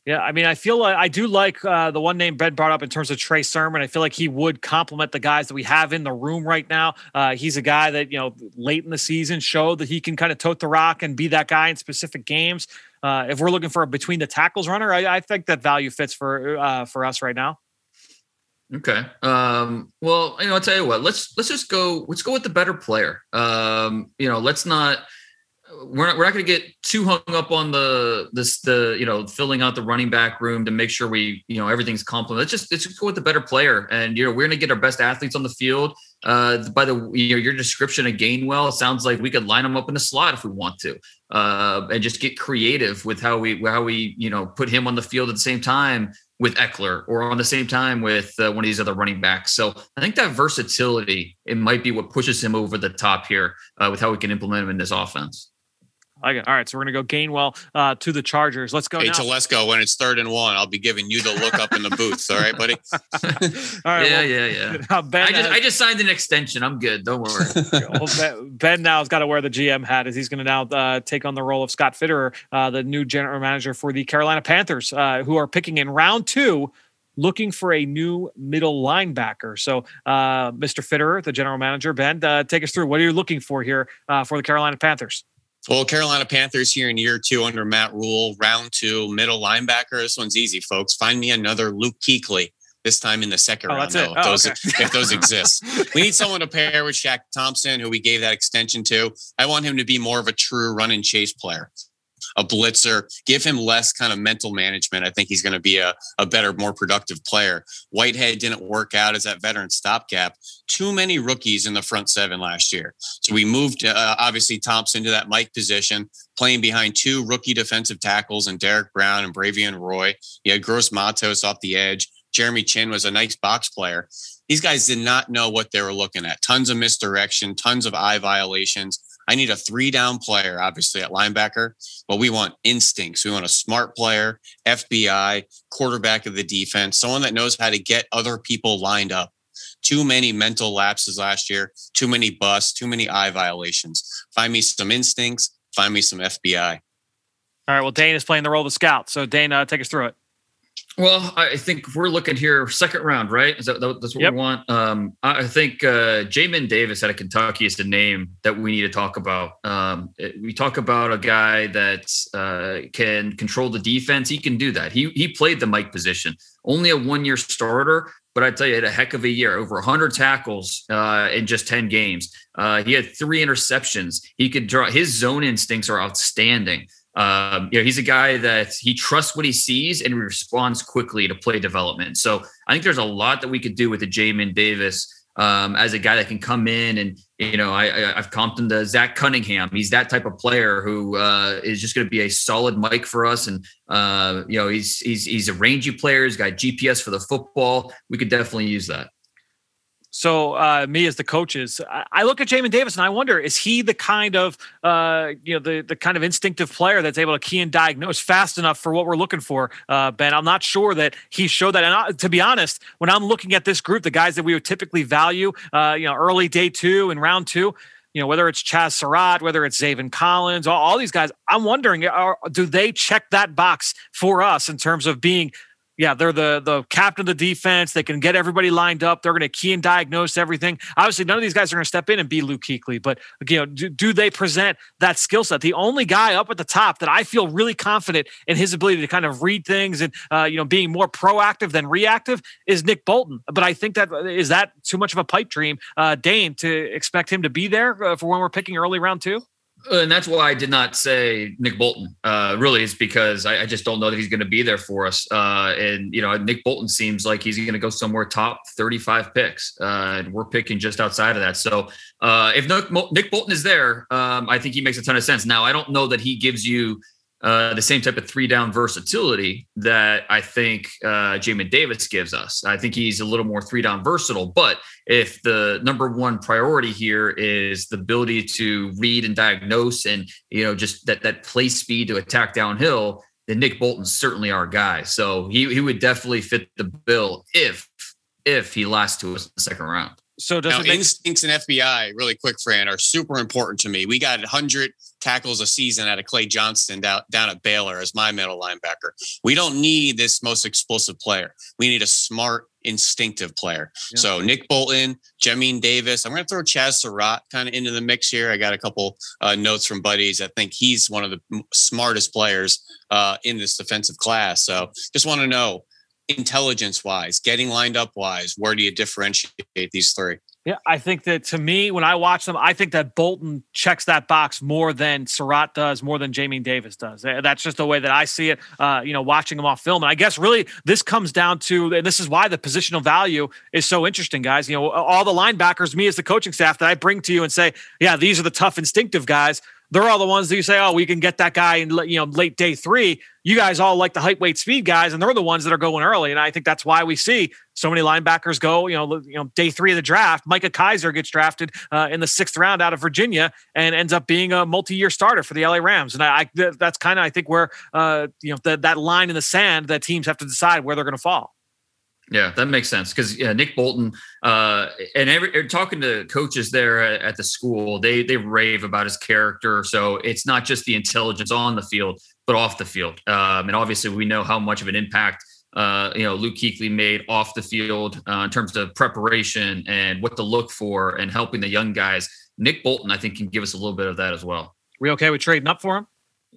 Yeah, I mean, I feel like I do like uh, the one name Ben brought up in terms of Trey Sermon. I feel like he would complement the guys that we have in the room right now. Uh, he's a guy that you know late in the season showed that he can kind of tote the rock and be that guy in specific games. Uh, if we're looking for a between the tackles runner, I, I think that value fits for uh, for us right now. Okay. Um, well, you know, I'll tell you what. Let's let's just go. Let's go with the better player. Um, you know, let's not. We're not. We're not going to get too hung up on the this the you know filling out the running back room to make sure we you know everything's complement. Let's just let's go with the better player, and you know we're going to get our best athletes on the field. Uh, by the you know your description of Gainwell, it sounds like we could line them up in a slot if we want to, uh, and just get creative with how we how we you know put him on the field at the same time with Ekeler or on the same time with uh, one of these other running backs. So I think that versatility it might be what pushes him over the top here uh, with how we can implement him in this offense. Okay. All right. So we're going to go Gainwell uh, to the Chargers. Let's go. Hey, now. Telesco, when it's third and one, I'll be giving you the look up in the booth. All right, buddy? all right. yeah, well, yeah, yeah. now Ben I just has- I just signed an extension. I'm good. Don't worry. well, ben, ben now has got to wear the GM hat as he's going to now uh, take on the role of Scott Fitterer, uh, the new general manager for the Carolina Panthers, uh, who are picking in round two, looking for a new middle linebacker. So, uh, Mr. Fitterer, the general manager, Ben, uh, take us through. What are you looking for here uh, for the Carolina Panthers? Well, Carolina Panthers here in year two under Matt Rhule, round two, middle linebacker. This one's easy, folks. Find me another Luke Kuechly. This time in the second Oh, round, though, if Oh, those okay. if those exist. We need someone to pair with Shaq Thompson, who we gave that extension to. I want him to be more of a true run and chase player, a blitzer. Give him less kind of mental management. I think he's going to be a, a better, more productive player. Whitehead didn't work out as that veteran stopgap. Too many rookies in the front seven last year. So we moved uh, obviously Thompson to that Mike position, playing behind two rookie defensive tackles and Derrick Brown and Bravvion Roy. You had Gross Matos off the edge. Jeremy Chinn was a nice box player. These guys did not know what they were looking at. Tons of misdirection, tons of eye violations. I need a three down player, obviously at linebacker, but we want instincts. We want a smart player, FBI, quarterback of the defense, someone that knows how to get other people lined up. Too many mental lapses last year, too many busts, too many eye violations. Find me some instincts, find me some FBI. All right. Well, Dane is playing the role of the scout. So, Dane, uh, take us through it. Well, I think we're looking here second round, right? Is that that's what Yep. we want? Um, I think uh, Jamin Davis out of Kentucky is the name that we need to talk about. Um, it- we talk about a guy that uh, can control the defense. He can do that. He he played the Mike position. Only a one year starter, but I tell you, he had a heck of a year. Over 100 tackles uh, in just 10 games. Uh, he had three interceptions. He could draw. His zone instincts are outstanding. Um, you know, he's a guy that he trusts what he sees and responds quickly to play development. So I think there's a lot that we could do with the Jamin Davis um, as a guy that can come in and you know I, I've comped him to Zach Cunningham. He's that type of player who uh, is just going to be a solid Mike for us, and uh, you know he's he's he's a rangy player. He's got GPS for the football. We could definitely use that. So uh, me as the coaches, I, look at Jamin Davis and I wonder: is he the kind of uh, you know the the kind of instinctive player that's able to key and diagnose fast enough for what we're looking for? Uh, ben, I'm not sure that he showed that. And I, to be honest, when I'm looking at this group, the guys that we would typically value, uh, you know, early day two and round two. You know, whether it's Chazz Surratt, whether it's Zaven Collins, all, all these guys, I'm wondering, are, do they check that box for us in terms of being yeah, they're the the captain of the defense. They can get everybody lined up. They're going to key and diagnose everything. Obviously, none of these guys are going to step in and be Luke Kuechly, but you know, do, do they present that skill set? The only guy up at the top that I feel really confident in his ability to kind of read things and uh, you know being more proactive than reactive is Nick Bolton. But I think that is that too much of a pipe dream, uh, Dane, to expect him to be there uh, for when we're picking early round two. And that's why I did not say Nick Bolton. Uh, really, is because I, I just don't know that he's going to be there for us. Uh, and you know, Nick Bolton seems like he's going to go somewhere top thirty-five picks, uh, and we're picking just outside of that. So, uh, if Nick, Nick Bolton is there, um, I think he makes a ton of sense. Now, I don't know that he gives you uh, the same type of three down versatility that I think uh, Jamin Davis gives us. I think he's a little more three down versatile. But if the number one priority here is the ability to read and diagnose and, you know, just that, that play speed to attack downhill, then Nick Bolton's certainly our guy. So he, he would definitely fit the bill if, if he lasts to us in the second round. So does Now, make instincts and FBI, really quick, Fran, are super important to me. We got 100 tackles a season out of Clay Johnston down, down at Baylor as my middle linebacker. We don't need this most explosive player. We need a smart, instinctive player. Yeah. So Nick Bolton, Jamin Davis. I'm going to throw Chazz Surratt kind of into the mix here. I got a couple uh, notes from buddies. I think he's one of the smartest players uh, in this defensive class. So just want to know intelligence wise, getting lined up wise, where do you differentiate these three? Yeah, I think that to me, when I watch them, I think that Bolton checks that box more than Surratt does, more than Jamie Davis does. That's just the way that I see it. Uh, you know, watching them off film, and I guess really this comes down to, and this is why the positional value is so interesting, guys. You know, all the linebackers, me as the coaching staff, that I bring to you and say, yeah, these are the tough, instinctive guys they're all the ones that you say, oh, we can get that guy in you know late day three. You guys all like the height, weight, speed guys, and they're the ones that are going early. And I think that's why we see so many linebackers go. You know, you know, day three of the draft. Micah Kiser gets drafted uh, in the sixth round out of Virginia and ends up being a multi-year starter for the LA Rams. And I, I that's kind of I think where uh, you know the, that line in the sand that teams have to decide where they're going to fall. Yeah, that makes sense because yeah, Nick Bolton uh, and every, er, talking to coaches there at, the school, they they rave about his character. So it's not just the intelligence on the field, but off the field. Um, and obviously, we know how much of an impact uh, you know Luke Kuechly made off the field uh, in terms of preparation and what to look for and helping the young guys. Nick Bolton, I think, can give us a little bit of that as well. We okay with trading up for him?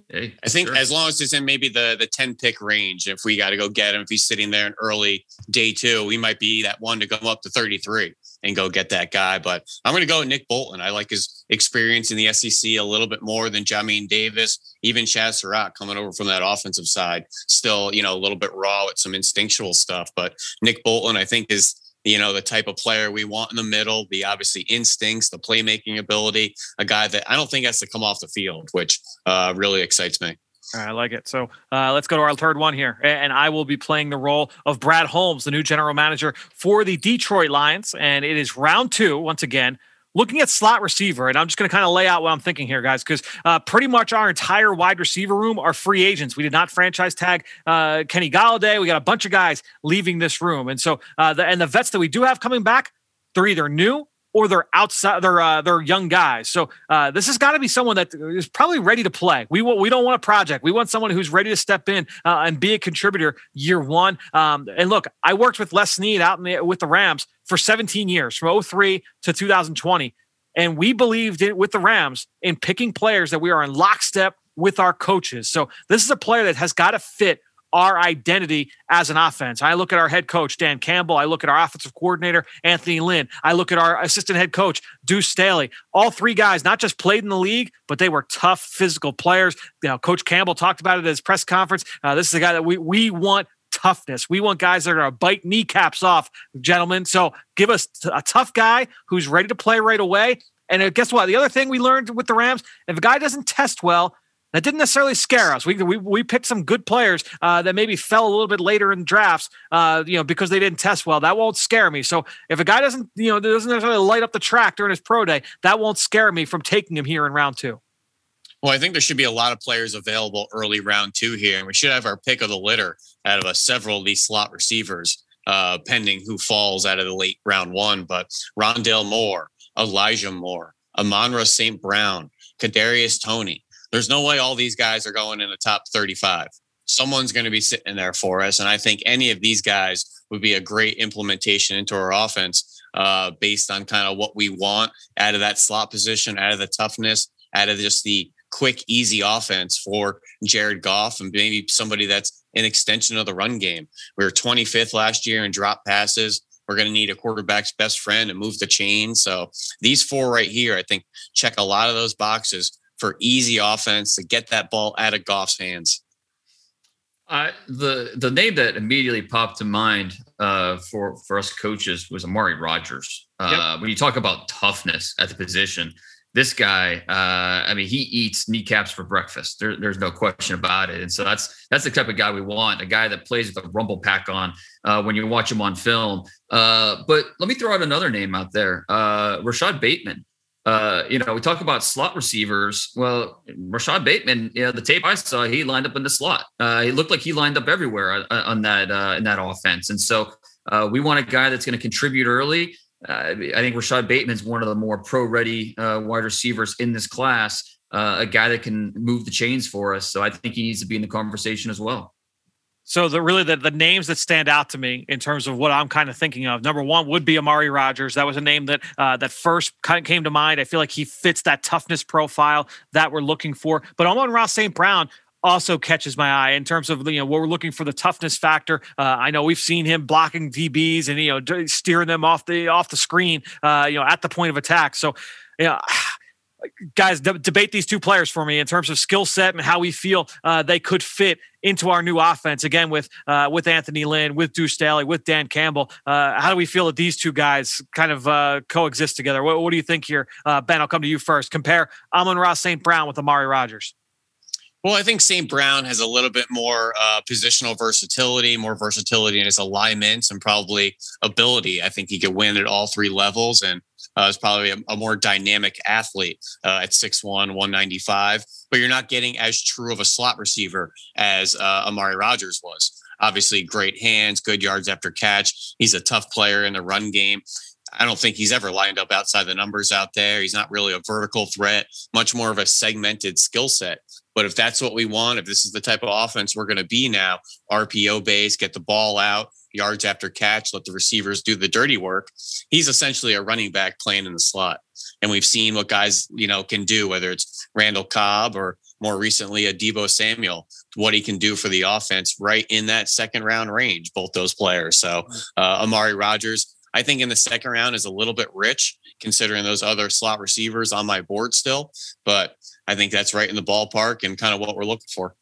Hey, I think sure. as long as it's in maybe the the 10 pick range, if we got to go get him, if he's sitting there in early day two, we might be that one to go up to 33 and go get that guy. But I'm going to go with Nick Bolton. I like his experience in the SEC a little bit more than Jamin Davis, even Chazz Surratt coming over from that offensive side. Still, you know, a little bit raw with some instinctual stuff. But Nick Bolton, I think, is you know, the type of player we want in the middle, the obviously instincts, the playmaking ability, a guy that I don't think has to come off the field, which uh, really excites me. I like it. So uh, let's go to our third one here. And I will be playing the role of Brad Holmes, the new general manager for the Detroit Lions. And it is round two, once again, looking at slot receiver, and I'm just going to kind of lay out what I'm thinking here, guys, because uh, pretty much our entire wide receiver room are free agents. We did not franchise tag uh, Kenny Golladay. We got a bunch of guys leaving this room, and so uh, the and the vets that we do have coming back, they're either new or they're outside. They're uh, they're young guys. So uh, this has got to be someone that is probably ready to play. We want we don't want a project. We want someone who's ready to step in uh, and be a contributor year one. Um, and look, I worked with Les Snead out in the, with the Rams for 17 years, from 03 to 2020, and we believed with the Rams in picking players that we are in lockstep with our coaches. So this is a player that has got to fit our identity as an offense. I look at our head coach, Dan Campbell. I look at our offensive coordinator, Anthony Lynn. I look at our assistant head coach, Deuce Staley. All three guys not just played in the league, but they were tough physical players. You know, Coach Campbell talked about it at his press conference. Uh, this is a guy that we, we want toughness. We want guys that are going to bite kneecaps off, gentlemen. So give us a tough guy who's ready to play right away. And uh, guess what? The other thing we learned with the Rams, if a guy doesn't test well, that didn't necessarily scare us. We we, we picked some good players uh, that maybe fell a little bit later in drafts, uh, you know, because they didn't test well. That won't scare me. So if a guy doesn't, you know, doesn't necessarily light up the track during his pro day, that won't scare me from taking him here in round two. Well, I think there should be a lot of players available early round two here, and we should have our pick of the litter out of a several of these slot receivers, uh, pending who falls out of the late round one. But Rondale Moore, Elijah Moore, Amon-Ra St. Brown, Kadarius Toney, there's no way all these guys are going in the top 35. Someone's going to be sitting there for us. And I think any of these guys would be a great implementation into our offense uh, based on kind of what we want out of that slot position, out of the toughness, out of just the quick, easy offense for Jared Goff and maybe somebody that's an extension of the run game. We were 25th last year in drop passes. We're going to need a quarterback's best friend and move the chain. So these four right here, I think, check a lot of those boxes for easy offense to get that ball out of Goff's hands? Uh, the the name that immediately popped to mind uh, for for us coaches was Amari Rodgers. Uh, yep. When you talk about toughness at the position, this guy, uh, I mean, he eats kneecaps for breakfast. There, there's no question about it. And so that's that's the type of guy we want, a guy that plays with a rumble pack on uh, when you watch him on film. Uh, but let me throw out another name out there, Rashod Bateman. Uh, you know, we talk about slot receivers. Well, Rashod Bateman, you know, the tape I saw, he lined up in the slot. Uh, he looked like he lined up everywhere on, on that uh, in that offense. And so uh, we want a guy that's going to contribute early. Uh, I think Rashod Bateman's one of the more pro-ready uh, wide receivers in this class. a guy that can move the chains for us. So I think he needs to be in the conversation as well. So the really the, the names that stand out to me in terms of what I'm kind of thinking of, number one would be Amari Rodgers. That was a name that uh, that first kind of came to mind. I feel like he fits that toughness profile that we're looking for. But Amon-Ra St. Brown, also catches my eye in terms of you know what we're looking for the toughness factor. Uh, I know we've seen him blocking DBs and you know steering them off the off the screen, uh, you know, at the point of attack. So, know. Guys, debate these two players for me in terms of skill set and how we feel uh, they could fit into our new offense. Again, with uh, with Anthony Lynn, with Deuce Staley, with Dan Campbell. Uh, how do we feel that these two guys kind of uh, coexist together? What, what, do you think here, uh, Ben? I'll come to you first. Compare Amon-Ra St. Brown with Amari Rodgers. Well, I think St. Brown has a little bit more uh, positional versatility, more versatility in his alignments, and probably ability. I think he could win at all three levels and uh, is probably a, a, more dynamic athlete uh, at 6'1, 195. But you're not getting as true of a slot receiver as uh, Amari Rodgers was. Obviously, great hands, good yards after catch. He's a tough player in the run game. I don't think he's ever lined up outside the numbers out there. He's not really a vertical threat, much more of a segmented skill set. But if that's what we want, if this is the type of offense we're going to be now, RPO based, get the ball out, yards after catch, let the receivers do the dirty work. He's essentially a running back playing in the slot. And we've seen what guys, you know, can do, whether it's Randall Cobb or more recently a Deebo Samuel, what he can do for the offense right in that second round range, both those players. So uh, Amari Rodgers, I think in the second round is a little bit rich considering those other slot receivers on my board still. But I think that's right in the ballpark and kind of what we're looking for.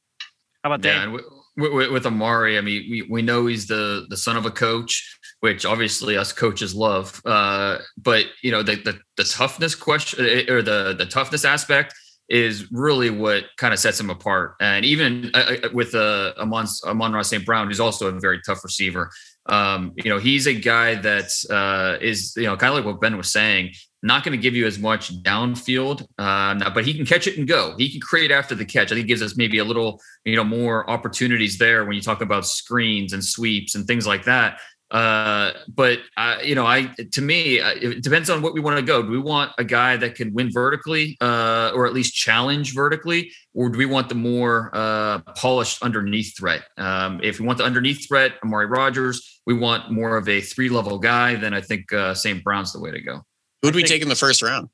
How about that? Yeah, with, with, with, Amari, I mean, we, we know he's the the son of a coach, which obviously us coaches love. Uh, but you know, the, the the toughness question eh, or the the toughness aspect is really what kind of sets him apart. And even uh, uh with uh, Amon Amon-Ra St. Brown, who's also a very tough receiver. Um, you know, he's a guy that uh, is, you know, kind of like what Ben was saying, not going to give you as much downfield, uh, but he can catch it and go. He can create after the catch. I think gives us maybe a little, you know, more opportunities there when you talk about screens and sweeps and things like that. Uh, but uh, you know, I to me, uh, it depends on what we want to go. Do we want a guy that can win vertically, uh, or at least challenge vertically, or do we want the more uh, polished underneath threat? Um, if we want the underneath threat, Amari Rodgers. We want more of a three level guy. Then I think uh, St. Brown's the way to go. Who'd we take in the first round?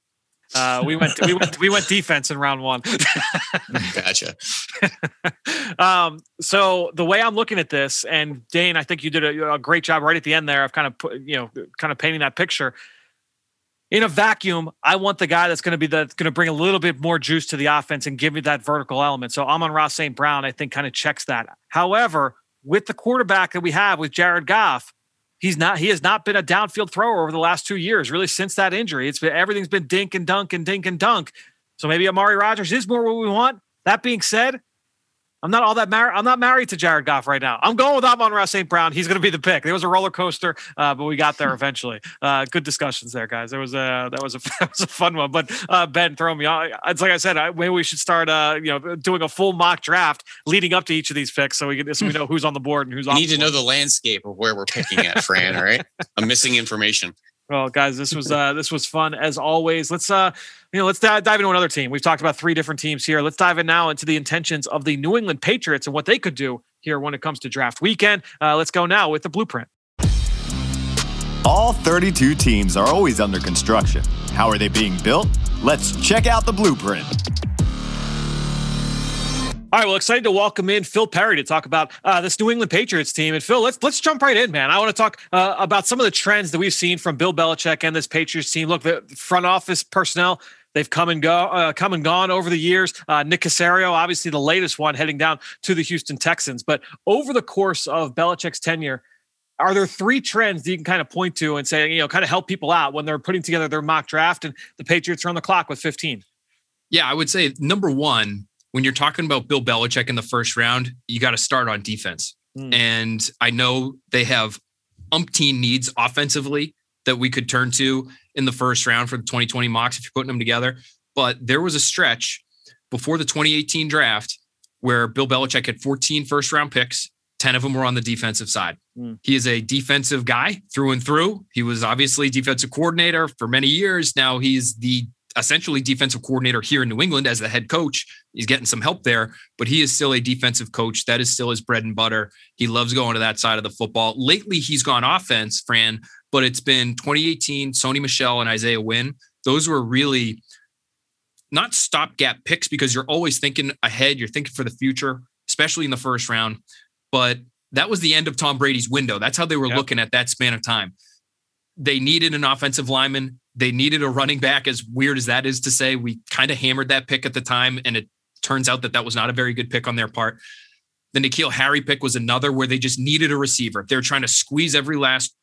Uh, we went we went we went defense in round one. gotcha. um, so the way I'm looking at this, and Dane, I think you did a, a, great job right at the end there of kind of put, you know kind of painting that picture. In a vacuum, I want the guy that's going to be that's going to bring a little bit more juice to the offense and give me that vertical element. So Amon-Ra St. Brown, I think, kind of checks that. However, with the quarterback that we have with Jared Goff, he's not he has not been a downfield thrower over the last two years, really since that injury. It's been everything's been dink and dunk and dink and dunk. So maybe Amari Rodgers is more what we want. That being said, I'm not all that married. I'm not married to Jared Goff right now. I'm going with Amon-Ra St. Brown. He's going to be the pick. It was a roller coaster, uh, but we got there eventually. Uh, good discussions there, guys. It was a that was a that was a fun one. But uh, Ben, throw me on. It's like I said. I, maybe we should start, uh, you know, doing a full mock draft leading up to each of these picks, so we can so we know who's on the board and who's. You need to know the landscape of where we're picking at, Fran. all right, I'm missing information. Well, guys, this was uh, this was fun as always. Let's uh, you know, let's dive, into another team. We've talked about three different teams here. Let's dive in now into the intentions of the New England Patriots and what they could do here when it comes to draft weekend. Uh, let's go now with the blueprint. All 32 teams are always under construction. How are they being built? Let's check out the blueprint. All right, well, excited to welcome in Phil Perry to talk about uh, this New England Patriots team. And Phil, let's let's jump right in, man. I want to talk uh, about some of the trends that we've seen from Bill Belichick and this Patriots team. Look, the front office personnel they've come and go, uh, come and gone over the years. Uh, Nick Caserio, obviously the latest one, heading down to the Houston Texans. But over the course of Belichick's tenure, are there three trends that you can kind of point to and say, you know, kind of help people out when they're putting together their mock draft and the Patriots are on the clock with 15? Yeah, I would say number one when you're talking about Bill Belichick in the first round, you got to start on defense. Mm. And I know they have umpteen needs offensively that we could turn to in the first round for the 2020 mocks if you're putting them together. But there was a stretch before the 2018 draft where Bill Belichick had 14 first round picks. 10 of them were on the defensive side. Mm. He is a defensive guy through and through. He was obviously defensive coordinator for many years. Now he's the essentially defensive coordinator here in New England as the head coach. He's getting some help there, but he is still a defensive coach. That is still his bread and butter. He loves going to that side of the football. Lately, he's gone offense, Fran, but it's been 2018, Sony Michel and Isaiah Wynn. Those were really not stopgap picks because you're always thinking ahead, you're thinking for the future, especially in the first round. But that was the end of Tom Brady's window. That's how they were yep. looking at that span of time. They needed an offensive lineman. They needed a running back. As weird as that is to say, we kind of hammered that pick at the time, and it turns out that that was not a very good pick on their part. The N'Keal Harry pick was another where they just needed a receiver. They're trying to squeeze every last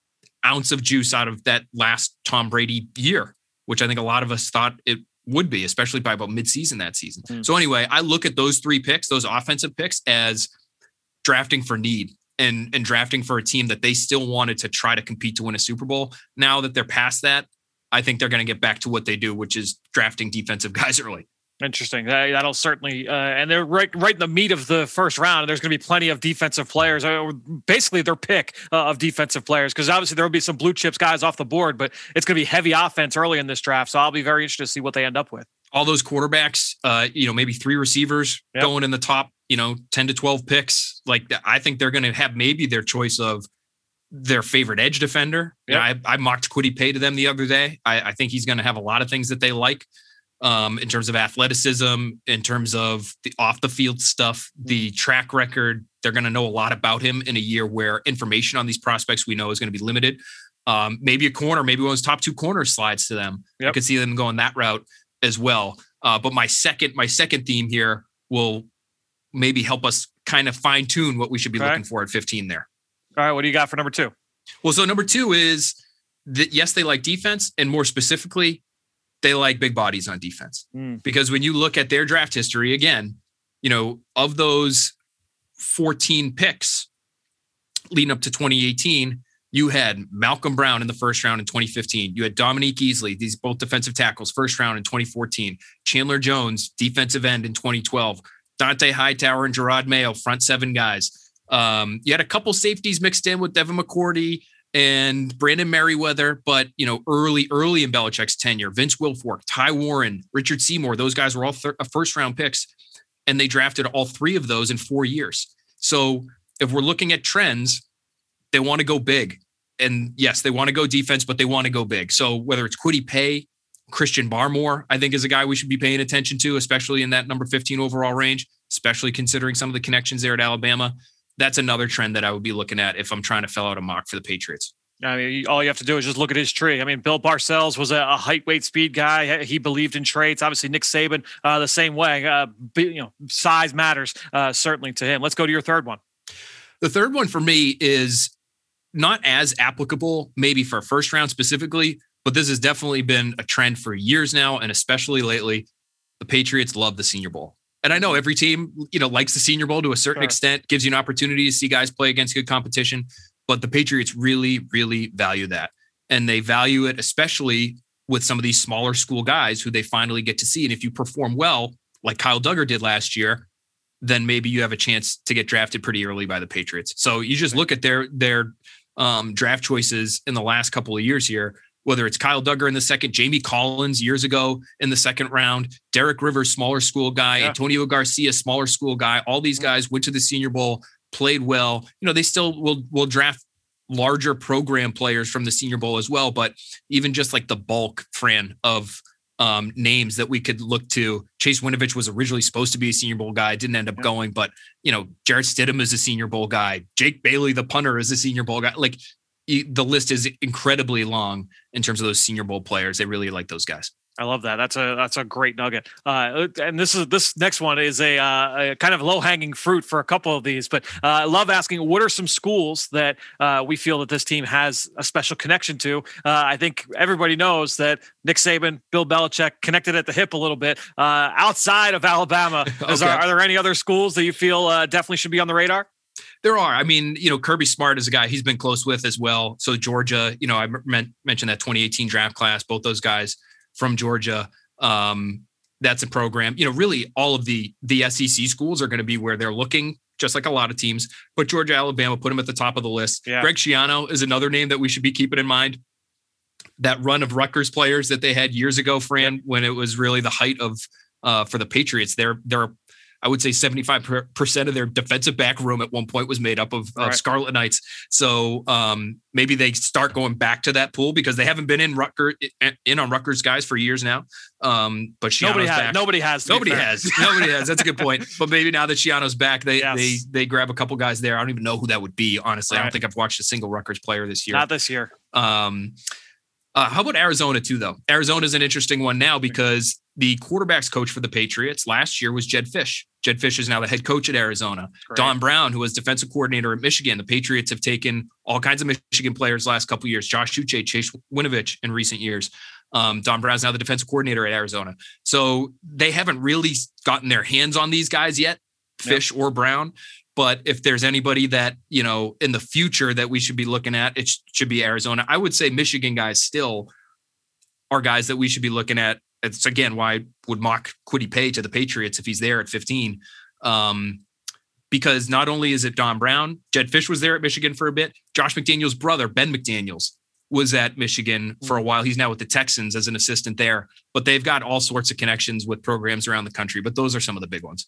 ounce of juice out of that last Tom Brady year, which I think a lot of us thought it would be, especially by about midseason that season. Mm. So anyway, I look at those three picks, those offensive picks, as drafting for need and and drafting for a team that they still wanted to try to compete to win a Super Bowl. Now that they're past that, I think they're going to get back to what they do, which is drafting defensive guys early. Interesting. That'll certainly, uh, and they're right, right in the meat of the first round. There's going to be plenty of defensive players. Uh, basically, their pick uh, of defensive players, because obviously there will be some blue chips guys off the board, but it's going to be heavy offense early in this draft. So I'll be very interested to see what they end up with. All those quarterbacks, uh, you know, maybe three receivers yep. going in the top, you know, ten to twelve picks. Like I think they're going to have maybe their choice of their favorite edge defender. Yep. You know, I, I mocked Kwity Paye to them the other day. I, I think he's going to have a lot of things that they like um, in terms of athleticism, in terms of the off the field stuff, the track record. They're going to know a lot about him in a year where information on these prospects we know is going to be limited. Um, maybe a corner, maybe one of those top two corners slides to them. Yep. I could see them going that route as well. Uh, but my second, my second theme here will maybe help us kind of fine tune what we should be looking for at 15 there. All right, what do you got for number two? Well, so number two is that yes, they like defense, and more specifically, they like big bodies on defense. Mm. Because when you look at their draft history, again, you know, of those 14 picks leading up to 2018, you had Malcolm Brown in the first round in 2015. You had Dominique Easley, these both defensive tackles, first round in 2014. Chandler Jones, defensive end in 2012. Dont'a Hightower and Jerod Mayo, front seven guys. Um, you had a couple safeties mixed in with Devin McCourty and Brandon Meriweather, but you know, early, early in Belichick's tenure, Vince Wilfork, Ty Warren, Richard Seymour, those guys were all thir- uh, first round picks, and they drafted all three of those in four years. So if we're looking at trends, they want to go big. And yes, they want to go defense, but they want to go big. So whether it's Kwity Paye, Christian Barmore, I think is a guy we should be paying attention to, especially in that number 15 overall range, especially considering some of the connections there at Alabama that's another trend that I would be looking at if I'm trying to fill out a mock for the Patriots. I mean, all you have to do is just look at his tree. I mean, Bill Parcells was a, a height, weight, speed guy. He believed in traits. Obviously, Nick Saban uh, the same way. Uh, you know, size matters uh, certainly to him. Let's go to your third one. The third one for me is not as applicable, maybe for first round specifically, but this has definitely been a trend for years now, and especially lately. The Patriots love the Senior Bowl. And I know every team, you know, likes the Senior Bowl to a certain sure. extent, gives you an opportunity to see guys play against good competition. But the Patriots really, really value that. And they value it, especially with some of these smaller school guys who they finally get to see. And if you perform well, like Kyle Dugger did last year, then maybe you have a chance to get drafted pretty early by the Patriots. So you just look at their their um, draft choices in the last couple of years here whether it's Kyle Dugger in the second, Jamie Collins years ago in the second round, Derek Rivers, smaller school guy, yeah. Antonio Garcia, smaller school guy. All these guys went to the Senior Bowl, played well. You know, they still will will draft larger program players from the Senior Bowl as well. But even just like the bulk, Fran, of um, names that we could look to. Chase Winovich was originally supposed to be a Senior Bowl guy, didn't end up yeah. going, but you know, Jarrett Stidham is a Senior Bowl guy. Jake Bailey, the punter, is a Senior Bowl guy. Like the list is incredibly long in terms of those Senior Bowl players. They really like those guys. I love that. That's a that's a great nugget. Uh, and this is this next one is a, uh, a kind of low hanging fruit for a couple of these. But uh, I love asking what are some schools that uh, we feel that this team has a special connection to. Uh, I think everybody knows that Nick Saban, Bill Belichick connected at the hip a little bit. Uh, outside of Alabama, okay. is, are, are, there any other schools that you feel definitely should be on the radar? There are. I mean, you know, Kirby Smart is a guy he's been close with as well. So Georgia, you know, I mentioned that 2018 draft class, both those guys from Georgia. Um, that's a program. You know, really all of the the SEC schools are going to be where they're looking, just like a lot of teams. But Georgia, Alabama, put them at the top of the list. Yeah. Greg Schiano is another name that we should be keeping in mind. That run of Rutgers players that they had years ago, Fran, when it was really the height of uh, for the Patriots. They're they're I would say 75% of their defensive back room at one point was made up of, right. Scarlet Knights. So um, maybe they start going back to that pool because they haven't been in Rutgers in on Rutgers guys for years now. Um, but Schiano's nobody has, back. nobody has, nobody has, nobody has. That's a good point. But maybe now that Schiano's back, they yes. they they grab a couple guys there. I don't even know who that would be. Honestly, right. I don't think I've watched a single Rutgers player this year. Not this year. Um, uh, how about Arizona too, though? Arizona is an interesting one now because the quarterbacks coach for the Patriots last year was Jedd Fisch. Jedd Fisch is now the head coach at Arizona. Don Brown, who was defensive coordinator at Michigan. The Patriots have taken all kinds of Michigan players last couple years. Josh Uche, Chase Winovich in recent years. Um, Don Brown's now the defensive coordinator at Arizona. So they haven't really gotten their hands on these guys yet, Fisch yep. or Brown. But if there's anybody that, you know, in the future that we should be looking at, it should be Arizona. I would say Michigan guys still are guys that we should be looking at. It's again why I would mock Kwity Paye to the Patriots if he's there at 15. Um, because not only is it Don Brown, Jedd Fisch was there at Michigan for a bit. Josh McDaniels' brother, Ben McDaniels, was at Michigan for a while. He's now with the Texans as an assistant there, but they've got all sorts of connections with programs around the country. But those are some of the big ones.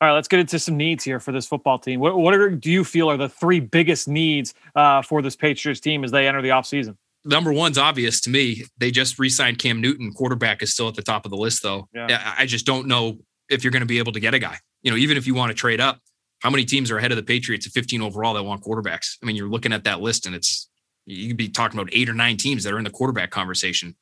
All right, let's get into some needs here for this football team. What, what are, do you feel are the three biggest needs uh, for this Patriots team as they enter the offseason? Number one's obvious to me. They just re signed Cam Newton. Quarterback is still at the top of the list, though. Yeah. I just don't know if you're going to be able to get a guy. You know, even if you want to trade up, how many teams are ahead of the Patriots at 15 overall that want quarterbacks? I mean, you're looking at that list and it's, you could be talking about eight or nine teams that are in the quarterback conversation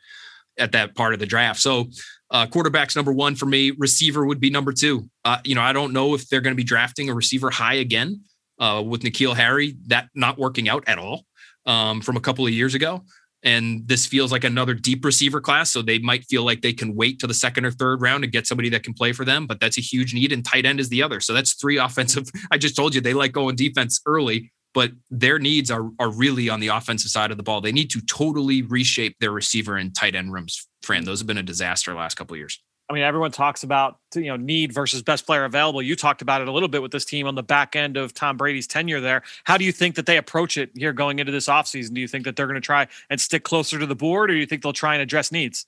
at that part of the draft. So uh, quarterback's number one for me. Receiver would be number two. Uh, you know, I don't know if they're going to be drafting a receiver high again uh, with N'Keal Harry, that not working out at all um, from a couple of years ago. And this feels like another deep receiver class. So they might feel like they can wait to the second or third round to get somebody that can play for them. But that's a huge need. And tight end is the other. So that's three offensive. I just told you they like going defense early but their needs are are really on the offensive side of the ball. They need to totally reshape their receiver and tight end rooms. Fran, those have been a disaster last couple years. I mean, everyone talks about you know need versus best player available. You talked about it a little bit with this team on the back end of Tom Brady's tenure there. How do you think that they approach it here going into this offseason? Do you think that they're going to try and stick closer to the board, or do you think they'll try and address needs?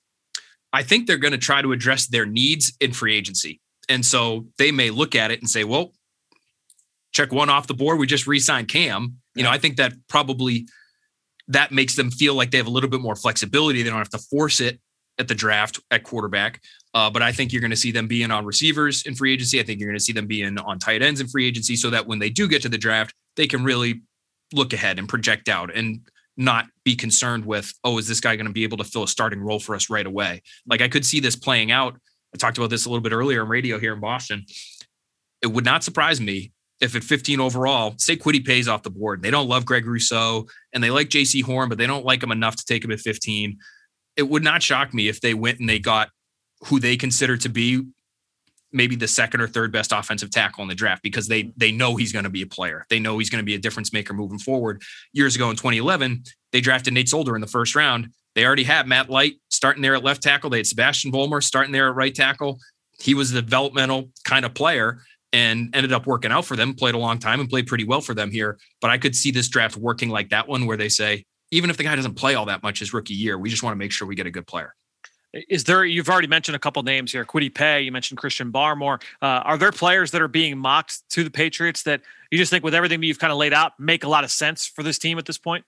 I think they're going to try to address their needs in free agency. And so they may look at it and say, well, check one off the board. We just re-signed Cam. You know, I think that probably that makes them feel like they have a little bit more flexibility. They don't have to force it at the draft at quarterback. Uh, but I think you're going to see them being on receivers in free agency. I think you're going to see them being on tight ends in free agency so that when they do get to the draft, they can really look ahead and project out and not be concerned with, oh, is this guy going to be able to fill a starting role for us right away? Like I could see this playing out. I talked about this a little bit earlier on radio here in Boston. It would not surprise me if at 15 overall, say Kwity Paye's off the board. They don't love Greg Rousseau and they like Jaycee Horn, but they don't like him enough to take him at 15. It would not shock me if they went and they got who they consider to be maybe the second or third best offensive tackle in the draft because they they know he's going to be a player. They know he's going to be a difference maker moving forward. Years ago in 2011, they drafted Nate Solder in the first round. They already had Matt Light starting there at left tackle. They had Sebastian Vollmer starting there at right tackle. He was a developmental kind of player and ended up working out for them, played a long time and played pretty well for them here. But I could see this draft working like that one where they say, even if the guy doesn't play all that much his rookie year, we just want to make sure we get a good player. Is there, you've already mentioned a couple names here, Kwity Paye, you mentioned Christian Barmore. Uh, are there players that are being mocked to the Patriots that you just think with everything that you've kind of laid out make a lot of sense for this team at this point?